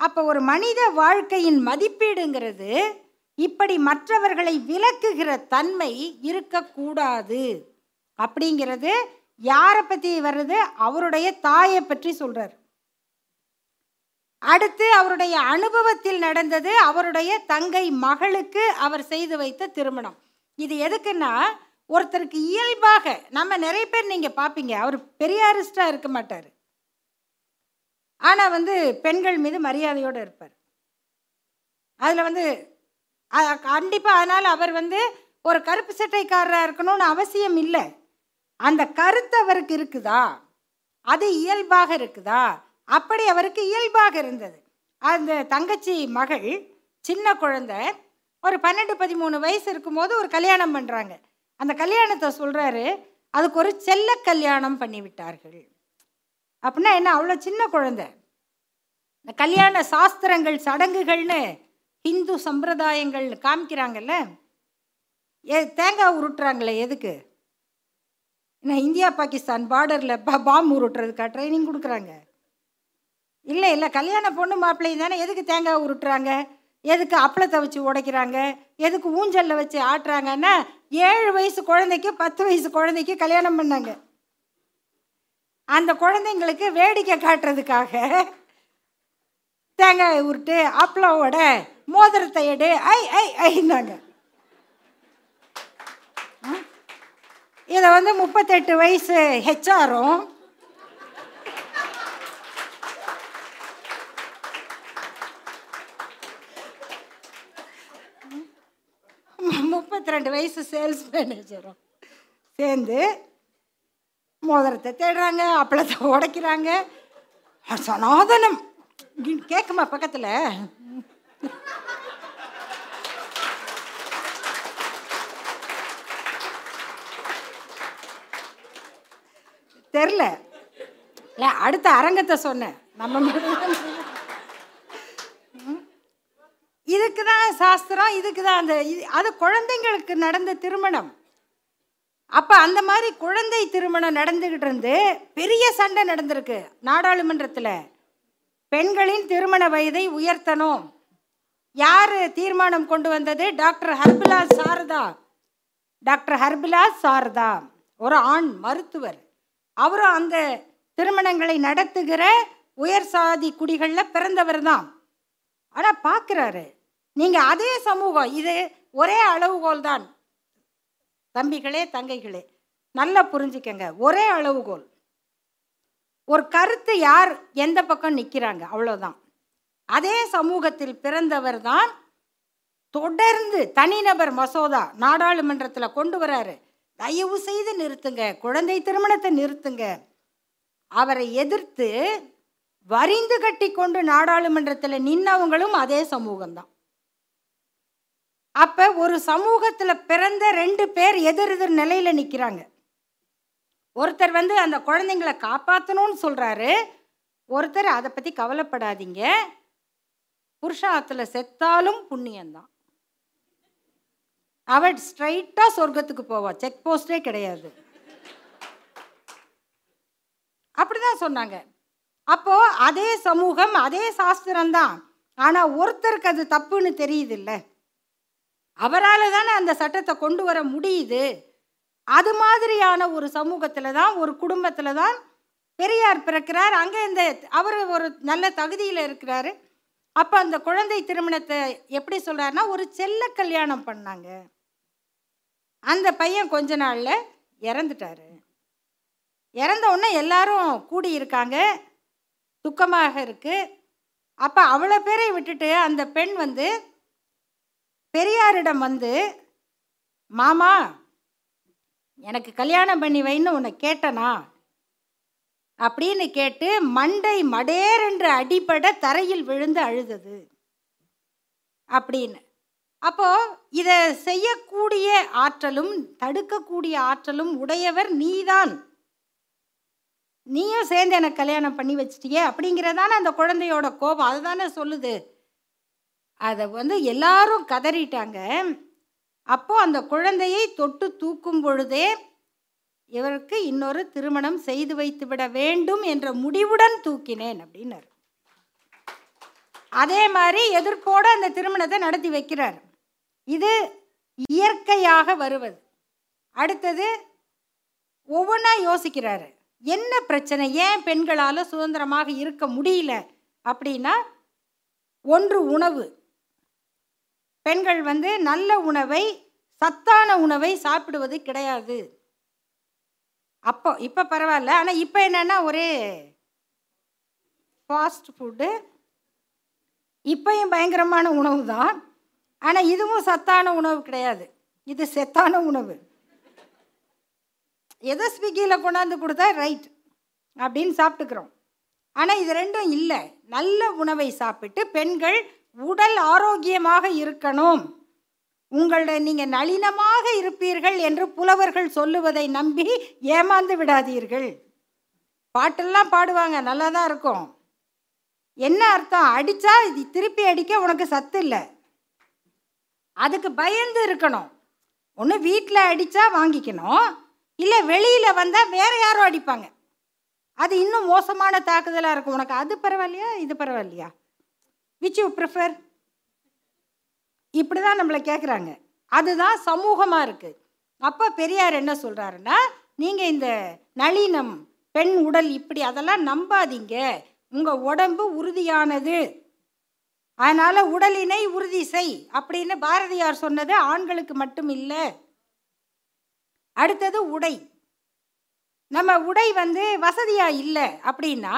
அப்போ ஒரு மனித வாழ்க்கையின் மதிப்பீடுங்கிறது இப்படி மற்றவர்களை விலக்குகிற தன்மை இருக்கக்கூடாது அப்படிங்கிறது யாரை பற்றி வருது அவருடைய தாயை பற்றி சொல்கிறார் அடுத்து அவருடைய அனுபவத்தில் நடந்தது அவருடைய தங்கை மகளுக்கு அவர் செய்து வைத்த திருமணம். இது எதுக்குன்னா ஒருத்தருக்கு இயல்பாக நம்ம நிறைய பேர் நீங்கள் பார்ப்பீங்க அவர் பெரியாரிஸ்டாக இருக்க மாட்டார். ஆனால் வந்து பெண்கள் மீது மரியாதையோடு இருப்பார். அதில் வந்து கண்டிப்பாக அதனால் அவர் வந்து ஒரு கருப்பு சட்டைக்காரராக இருக்கணும்னு அவசியம் இல்லை. அந்த கருத்து அவருக்கு இருக்குதா? அது இயல்பாக இருக்குதா? அப்படி அவருக்கு இயல்பாக இருந்தது. அந்த தங்கச்சி மகள் சின்ன குழந்தை ஒரு பன்னெண்டு பதிமூணு வயசு இருக்கும்போது ஒரு கல்யாணம் பண்ணுறாங்க அந்த கல்யாணத்தை சொல்கிறாரு அதுக்கு ஒரு செல்ல கல்யாணம் பண்ணிவிட்டார்கள். அப்படின்னா என்ன? அவ்வளோ சின்ன குழந்தை. இந்த கல்யாண சாஸ்திரங்கள் சடங்குகள்னு ஹிந்து சம்பிரதாயங்கள் காமிக்கிறாங்கல்ல? ஏ தேங்காய் உருட்டுறாங்களே எதுக்கு? ஏன்னா இந்தியா பாகிஸ்தான் பார்டரில் பா பாம்பு உருட்டுறதுக்கா ட்ரைனிங் கொடுக்குறாங்க? இல்லை இல்லை கல்யாண பொண்ணு மாப்பிள்ளையும் தானே எதுக்கு தேங்காய் உருட்டுறாங்க? எதுக்கு அப்பளத்தை வச்சு உடைக்கிறாங்க? எதுக்கு ஊஞ்சலில் வச்சு ஆட்டுறாங்கன்னா ஏழு வயசு குழந்தைக்கு பத்து வயசு குழந்தைக்கு கல்யாணம் பண்ணாங்க. அந்த குழந்தைங்களுக்கு வேடிக்கை காட்டுறதுக்காக தேங்காய் உருட்டு அப்பளம் மோதிரத்தை எடு ஐ ஐ ஐந்தாங்க இதை வந்து முப்பத்தெட்டு வயசு ஹெச்ஆரும் ரெண்டு வயசு சேல்ஸ் மேனேஜரும் சேர்ந்து மோதிரத்தை தேடுறாங்க அப்பளத்தை உடைக்கிறாங்க. சனாதனம் கேட்குமா பக்கத்தில்? தெரில இல்லை அடுத்த அரங்கத்தை சொன்னேன். நம்ம இதுக்கு தான் சாஸ்திரம் இதுக்கு தான் அந்த இது அது குழந்தைங்களுக்கு நடந்த திருமணம். அப்போ அந்த மாதிரி குழந்தை திருமணம் நடந்துக்கிட்டு இருந்து பெரிய சண்டை நடந்திருக்கு நாடாளுமன்றத்தில். பெண்களின் திருமண வயதை உயர்த்தணும். யார் தீர்மானம் கொண்டு வந்தது? டாக்டர் ஹர்பிலாஸ் சாரதா. டாக்டர் ஹர்பிலாஸ் சாரதா ஒரு ஆண் மருத்துவர். அவரும் அந்த திருமணங்களை நடத்துகிற உயர் சாதி குடிகளில் பிறந்தவர் தான். ஆனால் பார்க்குறாரு நீங்கள் அதே சமூகம் இது ஒரே அளவுகோல் தான் தம்பிகளே தங்கைகளே நல்லா புரிஞ்சுக்கங்க. ஒரே அளவுகோல். ஒரு கருத்து யார் எந்த பக்கம் நிற்கிறாங்க அவ்வளோதான் அதே சமூகத்தில் பிறந்தவர் தான் தொடர்ந்து தனிநபர் மசோதா நாடாளுமன்றத்தில் கொண்டு வராரு. தயவு செய்து நிறுத்துங்க. குழந்தை திருமணத்தை நிறுத்துங்க. அவரை எதிர்த்து வரிந்து கட்டி கொண்டு நாடாளுமன்றத்தில் நின்னவங்களும் அதே சமூகம்தான். அப்போ ஒரு சமூகத்தில் பிறந்த ரெண்டு பேர் எதிர் எதிர் நிலையில் நிற்கிறாங்க ஒருத்தர் வந்து அந்த குழந்தைங்களை காப்பாற்றணும்னு சொல்கிறாரு ஒருத்தர் அதை பற்றி கவலைப்படாதீங்க. புருஷாத்தில் செத்தாலும் புண்ணியந்தான் அவள் ஸ்ட்ரைட்டாக சொர்க்கத்துக்கு போவா. செக் போஸ்டே கிடையாது. அப்படிதான் சொன்னாங்க. அப்போ அதே சமூகம் அதே சாஸ்திரம்தான். ஆனால் ஒருத்தருக்கு அது தப்புன்னு தெரியுது இல்லை அவரால் தானே அந்த சட்டத்தை கொண்டு வர முடியுது. அது மாதிரியான ஒரு சமூகத்தில் தான் ஒரு குடும்பத்தில் தான் பெரியார் பிறக்கிறார். அங்கே இந்த அவர் ஒரு நல்ல தகுதியில் இருக்கிறாரு. அப்போ அந்த குழந்தை திருமணத்தை எப்படி சொல்கிறாருன்னா ஒரு செல்ல கல்யாணம் பண்ணாங்க. அந்த பையன் கொஞ்ச நாளில் இறந்துட்டாரு. இறந்த உடனே எல்லாரும் கூடி இருக்காங்க துக்கமாக இருக்குது அப்போ அவ்வளோ பேரை விட்டுட்டு அந்த பெண் வந்து பெரியாரிடம் வந்து மாமா எனக்கு கல்யாணம் பண்ணி வைன்னு உன்னை கேட்டனா? அப்படின்னு கேட்டு மண்டை மடேரென்று அடிபட தரையில் விழுந்து அழுதது. அப்படின்னு. அப்போது இதை செய்யக்கூடிய ஆற்றலும் தடுக்கக்கூடிய ஆற்றலும் உடையவர் நீதான். நீயும் சேர்ந்து எனக்கு கல்யாணம் பண்ணி வச்சிட்டியே அப்படிங்கிறதான அந்த குழந்தையோட கோபம். அதுதானே சொல்லுது. அதை வந்து எல்லாரும் கதறிட்டாங்க. அப்போ அந்த குழந்தையை தொட்டு தூக்கும் பொழுதே இவருக்கு இன்னொரு திருமணம் செய்து வைத்து விட வேண்டும் என்ற முடிவுடன் தூக்கினேன் அப்படின்னாரு. அதே மாதிரி எதிர்ப்போடு அந்த திருமணத்தை நடத்தி வைக்கிறார். இது இயற்கையாக வருவது. அடுத்தது ஒவ்வொன்றா யோசிக்கிறாரு. என்ன பிரச்சனை? ஏன் பெண்களால் சுதந்திரமாக இருக்க முடியல அப்படின்னா ஒன்று உணவு. பெண்கள் வந்து நல்ல உணவை சத்தான உணவை சாப்பிடுவது கிடையாது. அப்போ இப்போ பரவாயில்ல. ஆனால் இப்போ என்னென்னா ஒரே ஃபாஸ்ட் ஃபுட்டு இப்பையும் பயங்கரமான உணவு தான். ஆனால் இதுவும் சத்தான உணவு கிடையாது. இது செத்தான உணவு. எதை ஸ்விக்கியில் கொண்டாந்து கொடுத்தா ரைட் அப்படின்னு சாப்பிட்டுக்கிறோம். ஆனால் இது ரெண்டும் இல்லை. நல்ல உணவை சாப்பிட்டு பெண்கள் உடல் ஆரோக்கியமாக இருக்கணும். உங்களுடைய நீங்கள் நளினமாக இருப்பீர்கள் என்று புலவர்கள் சொல்லுவதை நம்பி ஏமாந்து விடாதீர்கள். பாட்டெல்லாம் பாடுவாங்க நல்லா தான் இருக்கும். என்ன அர்த்தம்? அடித்தா இது திருப்பி அடிக்க உனக்கு சத்து இல்லை. அதுக்கு பயந்து இருக்கணும். ஒன்று வீட்டில் அடித்தா வாங்கிக்கணும். இல்லை வெளியில் வந்தால் வேறு யாரும் அடிப்பாங்க. அது இன்னும் மோசமான தாக்குதலாக இருக்கும். உனக்கு அது பரவாயில்லையா? இது பரவாயில்லையா? விச் யூ ப்ரிஃபர் இப்படி தான் நம்மளை கேட்குறாங்க அதுதான் சமூகமாக இருக்குது அப்போ பெரியார் என்ன சொல்கிறாருன்னா நீங்கள் இந்த நளினம் பெண் உடல் இப்படி அதெல்லாம் நம்பாதீங்க. உங்கள் உடம்பு உறுதியானது. அதனால் உடலினை உறுதி செய் அப்படின்னு பாரதியார் சொன்னது ஆண்களுக்கு மட்டும் இல்லை. அடுத்தது உடை. நம்ம உடை வந்து வசதியாக இல்லை அப்படின்னா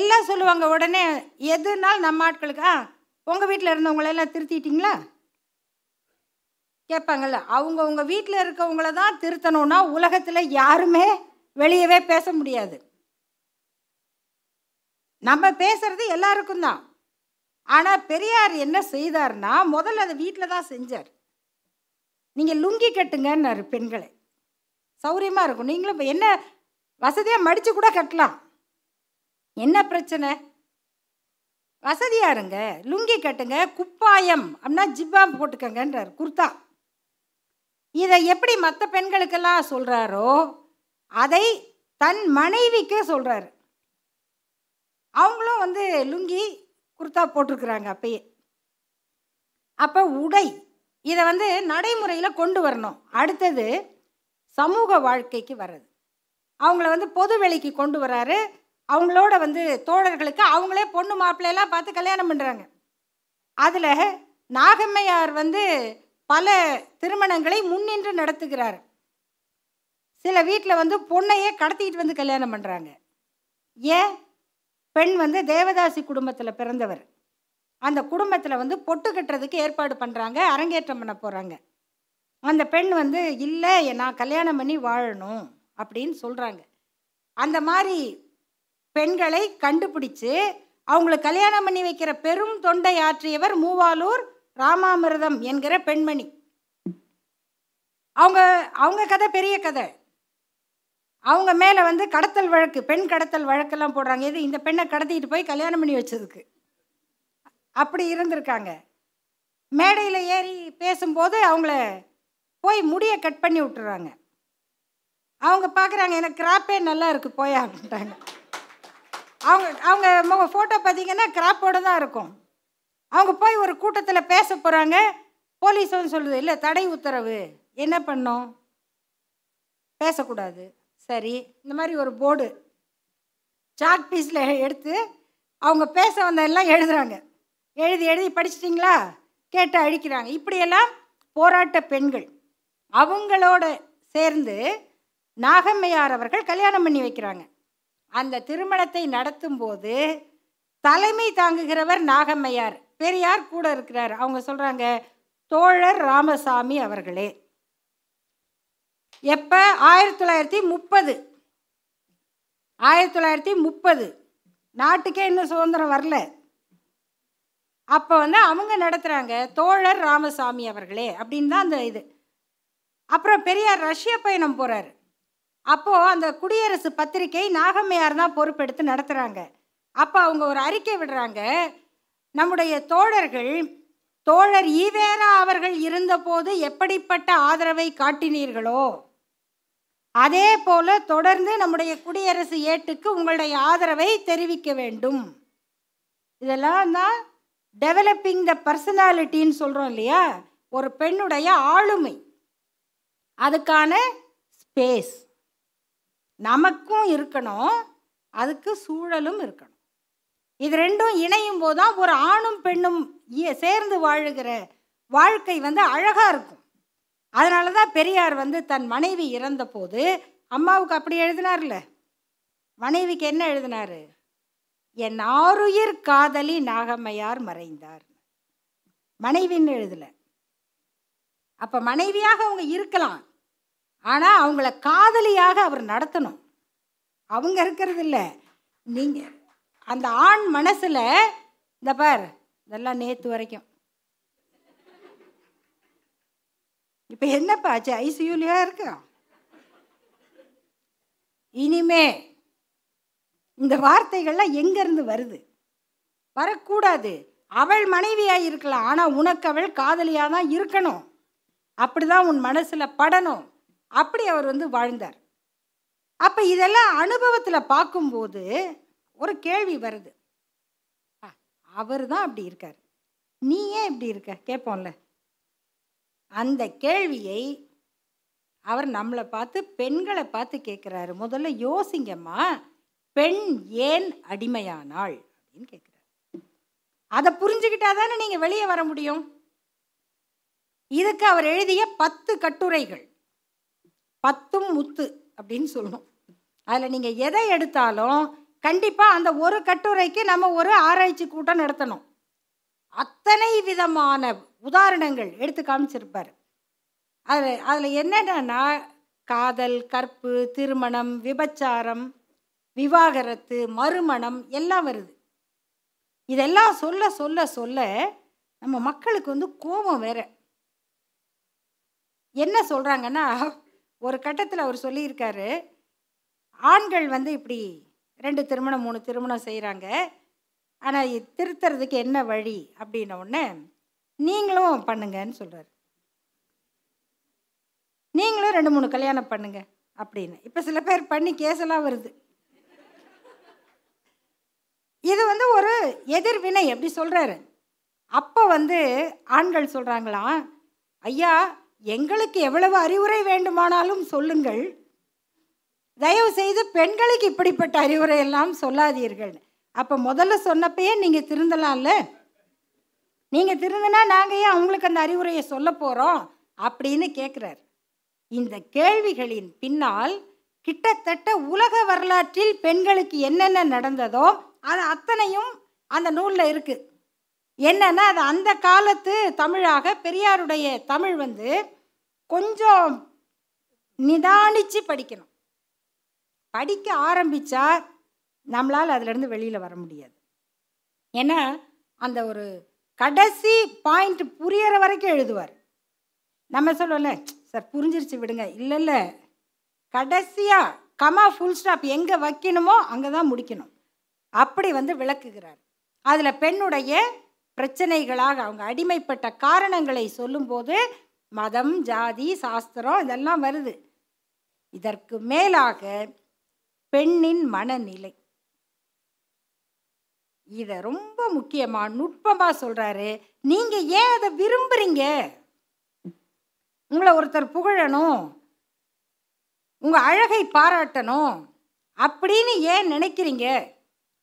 எல்லாம் சொல்லுவாங்க உடனே எதுனாலும் நம்ம ஆட்களுக்கு ஆ உங்கள் வீட்டில் இருந்தவங்களெல்லாம் திருத்திட்டிங்களா? கேட்பாங்கல்ல. அவங்க உங்கள் வீட்டில் இருக்கவங்கள தான் திருத்தணும்னா உலகத்தில் யாருமே வெளியவே பேச முடியாது. நம்ம பேசுறது எல்லாருக்கும் தான். ஆனால் பெரியார் என்ன செய்தார்னா முதல்ல அதை வீட்டில் தான் செஞ்சார். நீங்கள் லுங்கி கட்டுங்கன்னாரு பெண்களை. சௌரியமாக இருக்கும். நீங்களும் இப்போ என்ன வசதியாக மடித்து கூட கட்டலாம். என்ன பிரச்சனை? வசதியாக இருங்க. லுங்கி கட்டுங்க. குப்பாயம். அப்படின்னா ஜிப்பா போட்டுக்கங்கன்றார். குர்தா. இதை எப்படி மற்ற பெண்களுக்கெல்லாம் சொல்கிறாரோ அதை தன் மனைவிக்கு சொல்கிறாரு அவங்களும் வந்து லுங்கி குர்தா போட்டிருக்கிறாங்க அப்பயே. அப்போ உடை இதை வந்து நடைமுறையில் கொண்டு வரணும். அடுத்தது சமூக வாழ்க்கைக்கு வர்றது. அவங்கள வந்து பொது வெளிக்கு கொண்டு வராரு. அவங்களோட வந்து தோழர்களுக்கு அவங்களே பொண்ணு மாப்பிள்ளையெல்லாம் பார்த்து கல்யாணம் பண்ணுறாங்க அதில் நாகம்மையார் வந்து பல திருமணங்களை முன்னின்று நடத்துகிறார். சில வீட்டில் வந்து பொண்ணையே கடத்திக்கிட்டு வந்து கல்யாணம் பண்ணுறாங்க ஏன்? பெண் வந்து தேவதாசி குடும்பத்தில் பிறந்தவர். அந்த குடும்பத்தில் வந்து பொட்டு கட்டுறதுக்கு ஏற்பாடு பண்ணுறாங்க அரங்கேற்றம் பண்ண போகிறாங்க அந்த பெண் வந்து இல்லை நான் கல்யாணம் பண்ணி வாழணும் அப்படின்னு சொல்கிறாங்க அந்த மாதிரி பெண்களை கண்டுபிடிச்சு அவங்களை கல்யாணம் பண்ணி வைக்கிற பெரும் தொண்டை ஆற்றியவர் மூவாலூர் ராமாமிர்தம் என்கிற பெண்மணி. அவங்க அவங்க கதை பெரிய கதை. அவங்க மேலே வந்து கடத்தல் வழக்கு பெண் கடத்தல் வழக்கெல்லாம் போடுறாங்க. இது இந்த பெண்ணை கடத்திட்டு போய் கல்யாணம் பண்ணி வச்சதுக்கு. அப்படி இருந்திருக்காங்க. மேடையில் ஏறி பேசும்போது அவங்கள போய் முடியை கட் பண்ணி விட்டுறாங்க. அவங்க பார்க்குறாங்க எனக்கு கிராப்பே நல்லா இருக்குது போயா அப்படின்ட்டாங்க அவங்க அவங்க முக ஃபோட்டோ பார்த்தீங்கன்னா கிராப்போடு தான் இருக்கும். அவங்க போய் ஒரு கூட்டத்தில் பேச போகிறாங்க போலீஸ் வந்து சொல்லுது இல்லை தடை உத்தரவு. என்ன பண்ணோம்? பேசக்கூடாது. சரி இந்த மாதிரி ஒரு போர்டு சாக் பீஸில் எடுத்து அவங்க பேச வந்ததெல்லாம் எழுதுகிறாங்க எழுதி எழுதி படிச்சிட்டிங்களா? கேட்டு அழிக்கிறாங்க. இப்படியெல்லாம் போராட்ட பெண்கள் அவங்களோட சேர்ந்து நாகம்மையார் அவர்கள் கல்யாணம் பண்ணி வைக்கிறாங்க. அந்த திருமணத்தை நடத்தும் போது தலைமை தாங்குகிறவர் நாகம்மையார். பெரியார் கூட இருக்கிறார். அவங்க சொல்கிறாங்க தோழர் ராமசாமி அவர்களே. எப்போ? ஆயிரத்தி தொள்ளாயிரத்தி முப்பது. ஆயிரத்தி தொள்ளாயிரத்தி முப்பது. நாட்டுக்கே இன்னும் சுதந்திரம் வரல. அப்போ வந்து அவங்க நடத்துகிறாங்க தோழர் ராமசாமி அவர்களே அப்படின்னு தான் அந்த இது. அப்புறம் பெரியார் ரஷ்ய பயணம் போகிறாரு அப்போது அந்த குடியரசு பத்திரிகை நாகம்மையார் தான் பொறுப்பெடுத்து நடத்துகிறாங்க அப்போ அவங்க ஒரு அறிக்கை விடுறாங்க. நம்முடைய தோழர்கள் தோழர் ஈவேரா அவர்கள் இருந்தபோது எப்படிப்பட்ட ஆதரவை காட்டினீர்களோ அதே போல தொடர்ந்து நம்முடைய குடியரசு ஏட்டுக்கு உங்களுடைய ஆதரவை தெரிவிக்க வேண்டும். இதெல்லாம் தான் டெவலப்பிங் த பர்சனாலிட்டின்னு சொல்கிறோம் இல்லையா? ஒரு பெண்ணுடைய ஆளுமை. அதுக்கான ஸ்பேஸ் நமக்கும் இருக்கணும் அதுக்கு சூழலும் இருக்கணும். இது ரெண்டும் இணையும் போது தான் ஒரு ஆணும் பெண்ணும் இ- சேர்ந்து வாழுகிற வாழ்க்கை வந்து அழகாக இருக்கும். அதனால தான் பெரியார் வந்து தன் மனைவி இறந்தபோது அம்மாவுக்கு அப்படி எழுதினார்ல? மனைவிக்கு என்ன எழுதினாரு? என் ஆருயிர் காதலி நாகம்மையார் மறைந்தார். மனைவின்னு எழுதலை. அப்போ மனைவியாக அவங்க இருக்கலாம். ஆனால் அவங்கள காதலியாக அவர் நடத்தணும். அவங்க இருக்கிறது இல்லை. நீங்கள் அந்த ஆண் மனசில் இந்த பார் இதெல்லாம் நேற்று வரைக்கும். இப்போ என்னப்பா ஆச்சு? ஐசியூலியா இருக்கா? இனிமே இந்த வார்த்தைகள்லாம் எங்கேருந்து வருது? வரக்கூடாது. அவள் மனைவியாக இருக்கலாம் ஆனால் உனக்கு அவள் காதலியாக தான் இருக்கணும். அப்படி தான் உன் மனசில் படணும். அப்படி அவர் வந்து வாழ்ந்தார். அப்போ இதெல்லாம் அனுபவத்தில் பார்க்கும்போது ஒரு கேள்வி வருது. அவர் தான் அப்படி இருக்கார். நீ ஏன் இப்படி இருக்க? கேட்போம்ல. அந்த கேள்வியை அவர் நம்மளை பார்த்து பெண்களை பார்த்து கேட்குறாரு. முதல்ல யோசிங்கம்மா பெண் ஏன் அடிமையானாள் அப்படின்னு கேட்குறாரு. அதை புரிஞ்சுக்கிட்டா தானே நீங்கள் வெளியே வர முடியும்? இதுக்கு அவர் எழுதிய பத்து கட்டுரைகள். பத்தும் முத்து அப்படின்னு சொல்லணும். அதில் நீங்கள் எதை எடுத்தாலும் கண்டிப்பாக அந்த ஒரு கட்டுரைக்கு நம்ம ஒரு ஆராய்ச்சி கூட்டம் நடத்தணும். அத்தனை விதமான உதாரணங்கள் எடுத்து காமிச்சிருப்பார். அதில் அதில் என்னென்னா காதல் கற்பு திருமணம் விபச்சாரம் விவாகரத்து மறுமணம் எல்லாம் வருது. இதெல்லாம் சொல்ல சொல்ல சொல்ல நம்ம மக்களுக்கு வந்து கோபம் வேற. என்ன சொல்கிறாங்கன்னா ஒரு கட்டத்தில் அவர் சொல்லியிருக்காரு ஆண்கள் வந்து இப்படி ரெண்டு திருமணம் மூணு திருமணம் செய்கிறாங்க ஆனால் திருத்துறதுக்கு என்ன வழி? அப்படின்ன உடனே நீங்களும் பண்ணுங்கன்னு சொல்கிறார் நீங்களும் ரெண்டு மூணு கல்யாணம் பண்ணுங்க அப்படின்னு. இப்போ சில பேர் பண்ணி கேஸெல்லாம் வருது. இது வந்து ஒரு எதிர்வினை அப்படி சொல்கிறாரு அப்போ வந்து ஆண்கள் சொல்கிறாங்களாம் ஐயா எங்களுக்கு எவ்வளவு அறிவுரை வேண்டுமானாலும் சொல்லுங்கள். தயவு செய்து பெண்களுக்கு இப்படிப்பட்ட அறிவுரை எல்லாம் சொல்லாதீர்கள். அப்போ முதல்ல சொன்னப்பயே நீங்கள் திருந்தலாம்ல? நீங்கள் திருந்தினா நாங்கள் ஏன் அவங்களுக்கு அந்த அறிவுரையை சொல்ல போகிறோம் அப்படின்னு கேட்குறார் இந்த கேள்விகளின் பின்னால் கிட்டத்தட்ட உலக வரலாற்றில் பெண்களுக்கு என்னென்ன நடந்ததோ அது அத்தனையும் அந்த நூலில் இருக்குது என்னன்னா அது அந்த காலத்து தமிழாக பெரியாருடைய தமிழ் வந்து கொஞ்சம் நிதானித்து படிக்கணும். படிக்க ஆரம்பித்தா நம்மளால் அதிலேருந்து வெளியில் வர முடியாது. ஏன்னா அந்த ஒரு கடைசி பாயிண்ட் புரியற வரைக்கும் எழுதுவார். நம்ம சொல்லல சார் புரிஞ்சிருச்சு விடுங்க. இல்லை இல்லை கடைசியாக கமா ஃபுல் ஸ்டாப் எங்கே வைக்கணுமோ அங்கே தான் முடிக்கணும். அப்படி வந்து விளக்குகிறார். அதில் பெண்ணுடைய பிரச்சனைகளாக அவங்க அடிமைப்பட்ட காரணங்களை சொல்லும்போது மதம் ஜாதி சாஸ்திரம் இதெல்லாம் வருது. இதற்கு மேலாக பெண்ணின் மனநிலை. இதை ரொம்ப முக்கியமாக நுட்பமாக சொல்கிறாரு நீங்கள் ஏன் அதை விரும்புகிறீங்க உங்களை ஒருத்தர் புகழணும். உங்கள் அழகை பாராட்டணும். அப்படின்னு ஏன் நினைக்கிறீங்க?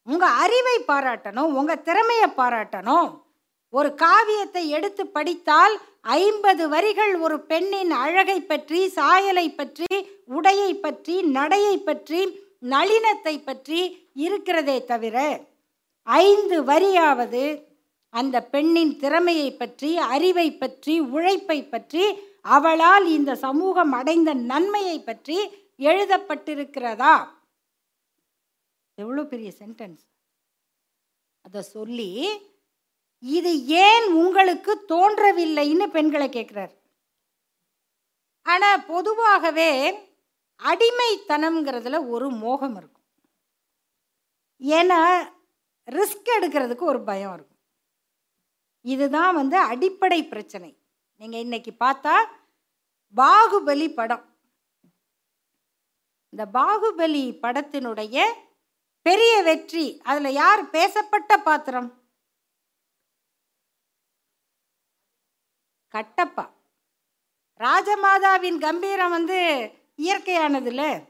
உங்கள் அறிவை பாராட்டணும். உங்கள் திறமையை பாராட்டணும். ஒரு காவியத்தை எடுத்து படித்தால் ஐம்பது வரிகள் ஒரு பெண்ணின் அழகை பற்றி சாயலை பற்றி உடையை பற்றி நடையை பற்றி நளினத்தை பற்றி இருக்கிறதே தவிர ஐந்து வரியாவது அந்த பெண்ணின் திறமையை பற்றி அறிவை பற்றி உழைப்பை பற்றி அவளால் இந்த சமூகம் அடைந்த நன்மையை பற்றி எழுதப்பட்டிருக்கிறதா? எவ்வளோ பெரிய சென்டென்ஸ் அதை சொல்லி இது ஏன் உங்களுக்கு தோன்றவில்லைன்னு பெண்களை கேட்குறார். ஆனால் பொதுவாகவே அடிமைத்தனம்ங்கிறதுல ஒரு மோகம் இருக்கும். ஏன்னா ரிஸ்க் எடுக்கிறதுக்கு ஒரு பயம் இருக்கும். இதுதான் வந்து அடிப்படை பிரச்சனை. நீங்கள் இன்னைக்கு பார்த்தா பாகுபலி படம். இந்த பாகுபலி படத்தினுடைய பெரிய வெற்றி அதில் யார் பேசப்பட்ட பாத்திரம்? கட்டப்பா. ராஜமாதாவின் கம்பீரம் வந்து இயற்கையானதுல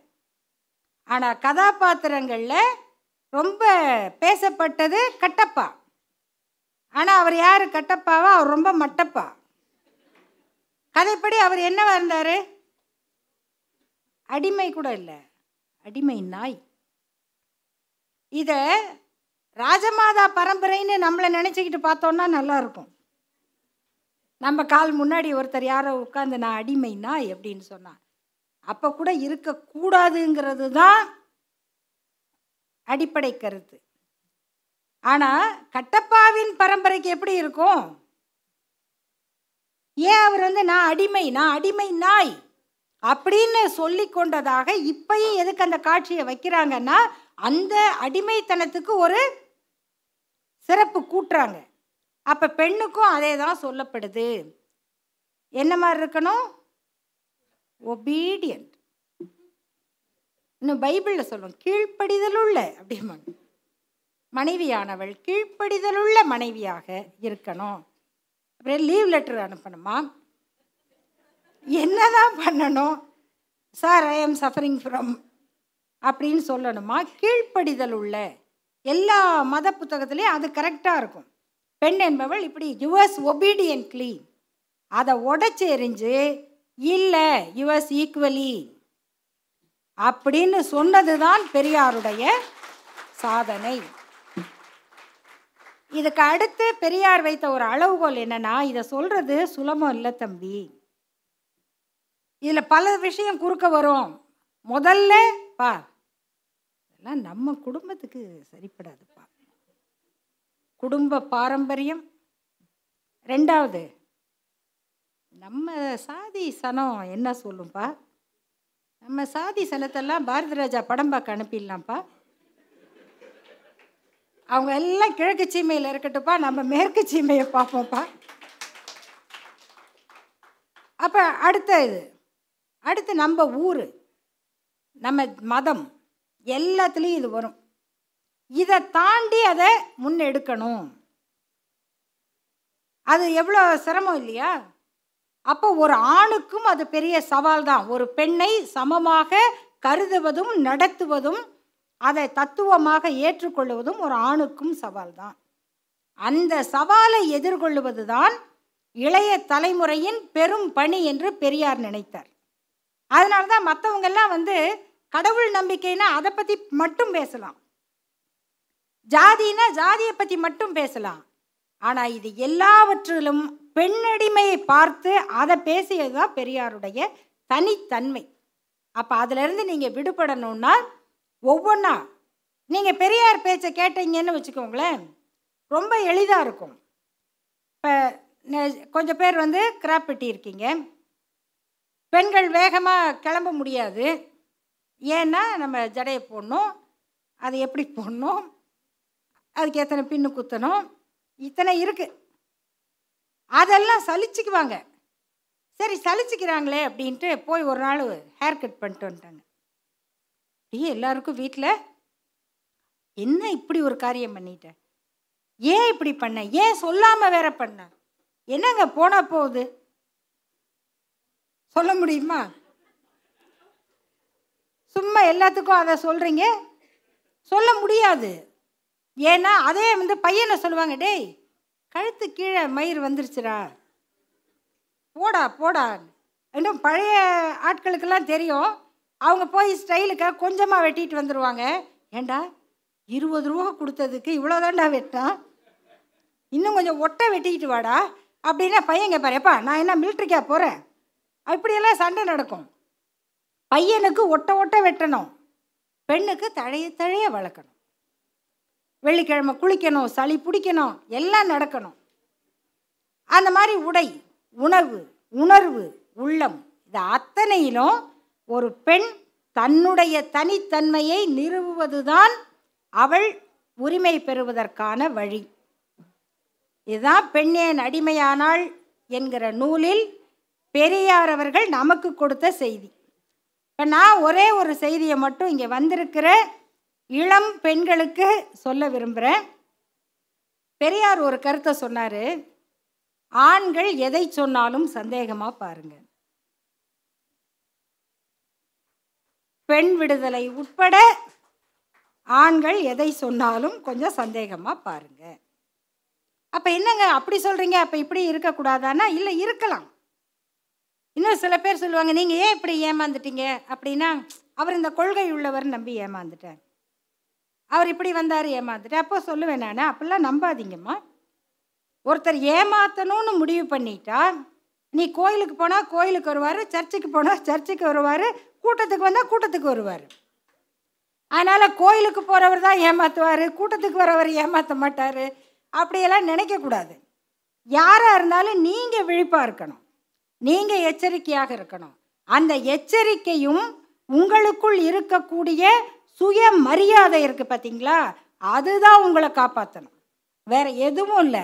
ஆனால் கதாபாத்திரங்களில் ரொம்ப பேசப்பட்டது கட்டப்பா. ஆனால் அவர் யார் கட்டப்பாவா? அவர் ரொம்ப மட்டப்பா. கதைப்படி அவர் என்னவா இருந்தார்? அடிமை கூட இல்லை. அடிமை நாய். இதை ராஜமாதா பரம்பரைன்னு நம்மளை நினச்சிக்கிட்டு பார்த்தோன்னா நல்லாயிருக்கும் நம்ம கால் முன்னாடி ஒருத்தர் யாரோ உட்காந்து நான் அடிமை நாய் அப்படின்னு சொன்னான் அப்போ கூட இருக்கக்கூடாதுங்கிறது தான் அடிப்படை கருத்து. ஆனால் கட்டப்பாவின் பரம்பரைக்கு எப்படி இருக்கும்? ஏன் அவர் வந்து நான் அடிமை நான் அடிமை நாய்? அப்படின்னு சொல்லி கொண்டதாக இப்பயும் எதுக்கு அந்த காட்சியை வைக்கிறாங்கன்னா அந்த அடிமைத்தனத்துக்கு ஒரு சிறப்பு கூட்டுறாங்க. அப்போ பெண்ணுக்கும் அதே தான் சொல்லப்படுது. என்ன மாதிரி இருக்கணும்? ஒபீடியன்ட் இன்னும் பைபிளில் சொல்லுவோம் கீழ்ப்படிதலுள்ள அப்படிம்பாங்க. மனைவியானவள் கீழ்ப்படிதலுள்ள மனைவியாக இருக்கணும். அப்புறம் லீவ் லெட்டர் அனுப்பணுமா? என்னதான் பண்ணணும்? Sir I am suffering from அப்படின்னு சொல்லணுமா? கீழ்ப்படிதல் உள்ள எல்லா மத புத்தகத்துலேயும் அது கரெக்டாக இருக்கும். பெண் என்பவள் இப்படி யுவர்ஸ் ஒபீடியன்ட்லி அதை உடச்சி எறிஞ்சு இல்லை யுவர்ஸ் ஈக்குவலி அப்படின்னு சொன்னது தான் பெரியாருடைய சாதனை. இதுக்கு அடுத்து பெரியார் வைத்த ஒரு அளவுகோல் என்னன்னா இதை சொல்றது சுலபம் இல்லை தம்பி. இதில் பல விஷயம் குறுக்க வரும். முதல்ல பா இதெல்லாம் நம்ம குடும்பத்துக்கு சரிப்படாதுப்பா. குடும்ப பாரம்பரியம். ரெண்டாவது நம்ம சாதி சனம் என்ன சொல்லும்பா? நம்ம சாதி சனத்தெல்லாம் பாரதி ராஜா படம் பார்க்க அனுப்பிடலாம்ப்பா. அவங்க எல்லாம் கிழக்கு சீமையில் இருக்கட்டும்ப்பா நம்ம மேற்கு சீமையை பார்ப்போம்ப்பா. அப்போ அடுத்த இது அடுத்து நம்ம ஊர் நம்ம மதம் எல்லாத்துலேயும் இது வரும். இதை தாண்டி அதை முன்னெடுக்கணும். அது எவ்வளோ சிரமம் இல்லையா? அப்போ ஒரு ஆணுக்கும் அது பெரிய சவால் தான். ஒரு பெண்ணை சமமாக கருதுவதும் நடத்துவதும் அதை தத்துவமாக ஏற்றுக்கொள்வதும் ஒரு ஆணுக்கும் சவால் தான். அந்த சவாலை எதிர்கொள்வது தான் இளைய தலைமுறையின் பெரும் பணி என்று பெரியார் நினைத்தார். அதனால தான் மற்றவங்கெல்லாம் வந்து கடவுள் நம்பிக்கைனா அதை பற்றி மட்டும் பேசலாம். ஜாதினா ஜாதியை பற்றி மட்டும் பேசலாம். ஆனால் இது எல்லாவற்றிலும் பெண்ணடிமையை பார்த்து அதை பேசியது தான் பெரியாருடைய தனித்தன்மை. அப்போ அதிலிருந்து நீங்கள் விடுபடணும்னா ஒவ்வொன்றா நீங்கள் பெரியார் பேச்சை கேட்டீங்கன்னு வச்சுக்கோங்களேன் ரொம்ப எளிதாக இருக்கும். இப்போ கொஞ்சம் பேர் வந்து கிராப் பெட்டி இருக்கீங்க. பெண்கள் வேகமாக கிளம்ப முடியாது. ஏன்னா நம்ம ஜடையை போடணும். அது எப்படி போடணும்? அதுக்கு எத்தனை பின்னு குத்தணும்? இத்தனை இருக்குது அதெல்லாம் சலிச்சுக்குவாங்க. சரி சலிச்சுக்கிறாங்களே அப்படின்ட்டு போய் ஒரு நாள் ஹேர் கட் பண்ணிட்டு வந்துட்டாங்க. அப்படியே எல்லாருக்கும் வீட்டில் என்ன இப்படி ஒரு காரியம் பண்ணிட்டேன் ஏன் இப்படி பண்ண? ஏன் சொல்லாமல் வேற பண்ண? என்னங்க போனால் போகுது? சொல்ல முடியுமா? சும்மா எல்லாத்துக்கும் அதை சொல்கிறீங்க சொல்ல முடியாது. ஏன்னா அதே வந்து பையனை சொல்லுவாங்க டேய் கழுத்து கீழே மயிர் வந்துருச்சுடா. போடா போடா. இன்னும் பழைய ஆட்களுக்கெல்லாம் தெரியும். அவங்க போய் ஸ்டைலுக்காக கொஞ்சமாக வெட்டிட்டு வந்துடுவாங்க ஏண்டா இருபது ரூபா கொடுத்ததுக்கு இவ்வளோதான்டா வெட்டான் இன்னும் கொஞ்சம் ஒட்டை வெட்டிக்கிட்டு வாடா. அப்படின்னா பையன் கேட்பார் எப்பா நான் என்ன மிலிட்ரிக்கா போகிறேன் அப்படியெல்லாம் சண்டை நடக்கும். பையனுக்கு ஒட்டை ஒட்டை வெட்டணும். பெண்ணுக்கு தழைய தழைய வளர்க்கணும். வெள்ளிக்கிழமை குளிக்கணும் சளி பிடிக்கணும் எல்லாம் நடக்கணும். அந்த மாதிரி உடை உணவு உணர்வு உள்ளம் இது அத்தனையிலும் ஒரு பெண் தன்னுடைய தனித்தன்மையை நிறுவுவதுதான் அவள் உரிமை பெறுவதற்கான வழி. இதுதான் பெண்ணேன் அடிமையானாள் என்கிற நூலில் பெரியார் அவர்கள் நமக்கு கொடுத்த செய்தி. இப்போ நான் ஒரே ஒரு செய்தியை மட்டும் இங்கே வந்திருக்கிற இளம் பெண்களுக்கு சொல்ல விரும்புகிறேன் பெரியார் ஒரு கருத்தை சொன்னார். ஆண்கள் எதை சொன்னாலும் சந்தேகமாக பாருங்க. பெண் விடுதலை உட்பட ஆண்கள் எதை சொன்னாலும் கொஞ்சம் சந்தேகமாக பாருங்க. அப்போ என்னங்க அப்படி சொல்கிறீங்க அப்போ இப்படி இருக்கக்கூடாதானா? இல்லை இருக்கலாம். இன்னும் சில பேர் சொல்லுவாங்க நீங்கள் ஏன் இப்படி ஏமாந்துட்டீங்க? அப்படின்னா அவர் இந்த கொள்கை உள்ளவர் நம்பி ஏமாந்துட்டார். அவர் இப்படி வந்தார் ஏமாந்துட்டு. அப்போ சொல்லுவேன் நான் அப்படிலாம் நம்பாதீங்கம்மா. ஒருத்தர் ஏமாத்தணும்னு முடிவு பண்ணிட்டா நீ கோயிலுக்கு போனால் கோயிலுக்கு வருவார் சர்ச்சுக்கு போனால் சர்ச்சுக்கு வருவார் கூட்டத்துக்கு வந்தால் கூட்டத்துக்கு வருவார். அதனால் கோயிலுக்கு போகிறவர் தான் ஏமாற்றுவார் கூட்டத்துக்கு வரவர் ஏமாற்ற மாட்டார் அப்படியெல்லாம் நினைக்கக்கூடாது. யாராக இருந்தாலும் நீங்கள் விழிப்பாக இருக்கணும். நீங்கள் எச்சரிக்கையாக இருக்கணும். அந்த எச்சரிக்கையும் உங்களுக்குள் இருக்கக்கூடிய சுய மரியாதை இருக்குது பார்த்தீங்களா அதுதான் உங்களை காப்பாற்றணும் வேற எதுவும் இல்லை.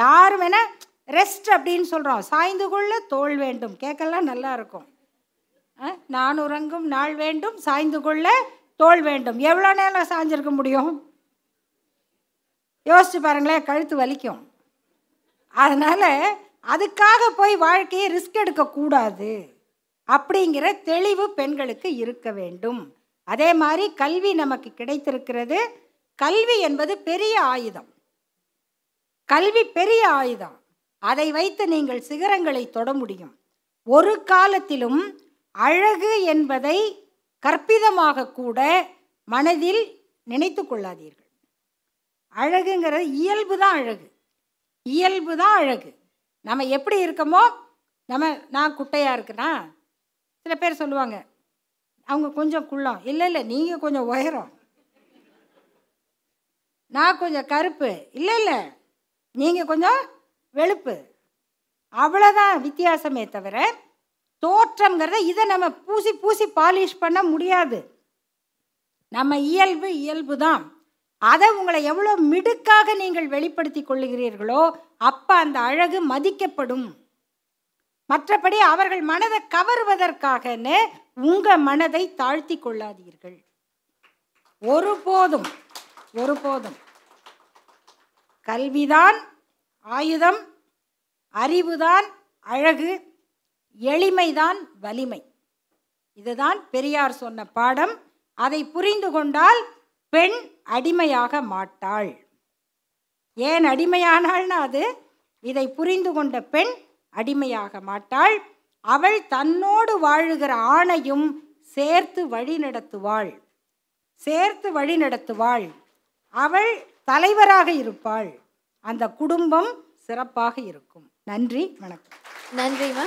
யார் வேணால் ரெஸ்ட் அப்படின்னு சொல்கிறோம் சாய்ந்து கொள்ள தோல் வேண்டும். கேட்கலாம் நல்லா இருக்கும். நான் உறங்கும் நாள் வேண்டும். சாய்ந்து கொள்ள தோல் வேண்டும். எவ்வளோ நேரம் சாய்ஞ்சிருக்க முடியும்? யோசிச்சு பாருங்களேன் கழுத்து வலிக்கும். அதனால் அதுக்காக போய் வாழ்க்கையை ரிஸ்க் எடுக்கக்கூடாது. அப்படிங்கிற தெளிவு பெண்களுக்கு இருக்க வேண்டும். அதே மாதிரி கல்வி நமக்கு கிடைத்திருக்கிறது. கல்வி என்பது பெரிய ஆயுதம். கல்வி பெரிய ஆயுதம். அதை வைத்து நீங்கள் சிகரங்களை தொட முடியும். ஒரு காலத்திலும் அழகு என்பதை கற்பிதமாக கூட மனதில் நினைத்து கொள்ளாதீர்கள். அழகுங்கிறது இயல்பு தான் அழகு. இயல்பு தான் அழகு. நம்ம எப்படி இருக்கோமோ நம்ம நான் குட்டையாக இருக்குன்னா சில பேர் சொல்லுவாங்க அவங்க கொஞ்சம் குள்ளம் இல்லை இல்லை நீங்கள் கொஞ்சம் உயரம். நான் கொஞ்சம் கருப்பு. இல்லை இல்லை நீங்கள் கொஞ்சம் வெளுப்பு. அவ்வளோதான் வித்தியாசமே தவிர தோற்றங்கிறத இதை நம்ம பூசி பூசி பாலிஷ் பண்ண முடியாது. நம்ம இயல்பு இயல்பு தான் அதை உங்களை எவ்வளோ மிடுக்காக நீங்கள் வெளிப்படுத்தி கொள்ளுகிறீர்களோ அப்போ அந்த அழகு மதிக்கப்படும். மற்றபடி அவர்கள் மனதை கவருவதற்காகன்னு உங்கள் மனதை தாழ்த்தி கொள்ளாதீர்கள். ஒருபோதும் ஒருபோதும் கல்விதான் ஆயுதம் அறிவுதான் அழகு எளிமைதான் வலிமை. இதுதான் பெரியார் சொன்ன பாடம். அதை புரிந்து கொண்டால் பெண் அடிமையாக மாட்டாள். ஏன் அடிமையானாள்னா அது? இதை புரிந்து கொண்ட பெண் அடிமையாக மாட்டாள். அவள் தன்னோடு வாழுகிற ஆணையும் சேர்த்து வழி நடத்துவாள். சேர்த்து வழி நடத்துவாள். அவள் தலைவராக இருப்பாள். அந்த குடும்பம் சிறப்பாக இருக்கும். நன்றி வணக்கம். நன்றிம்மா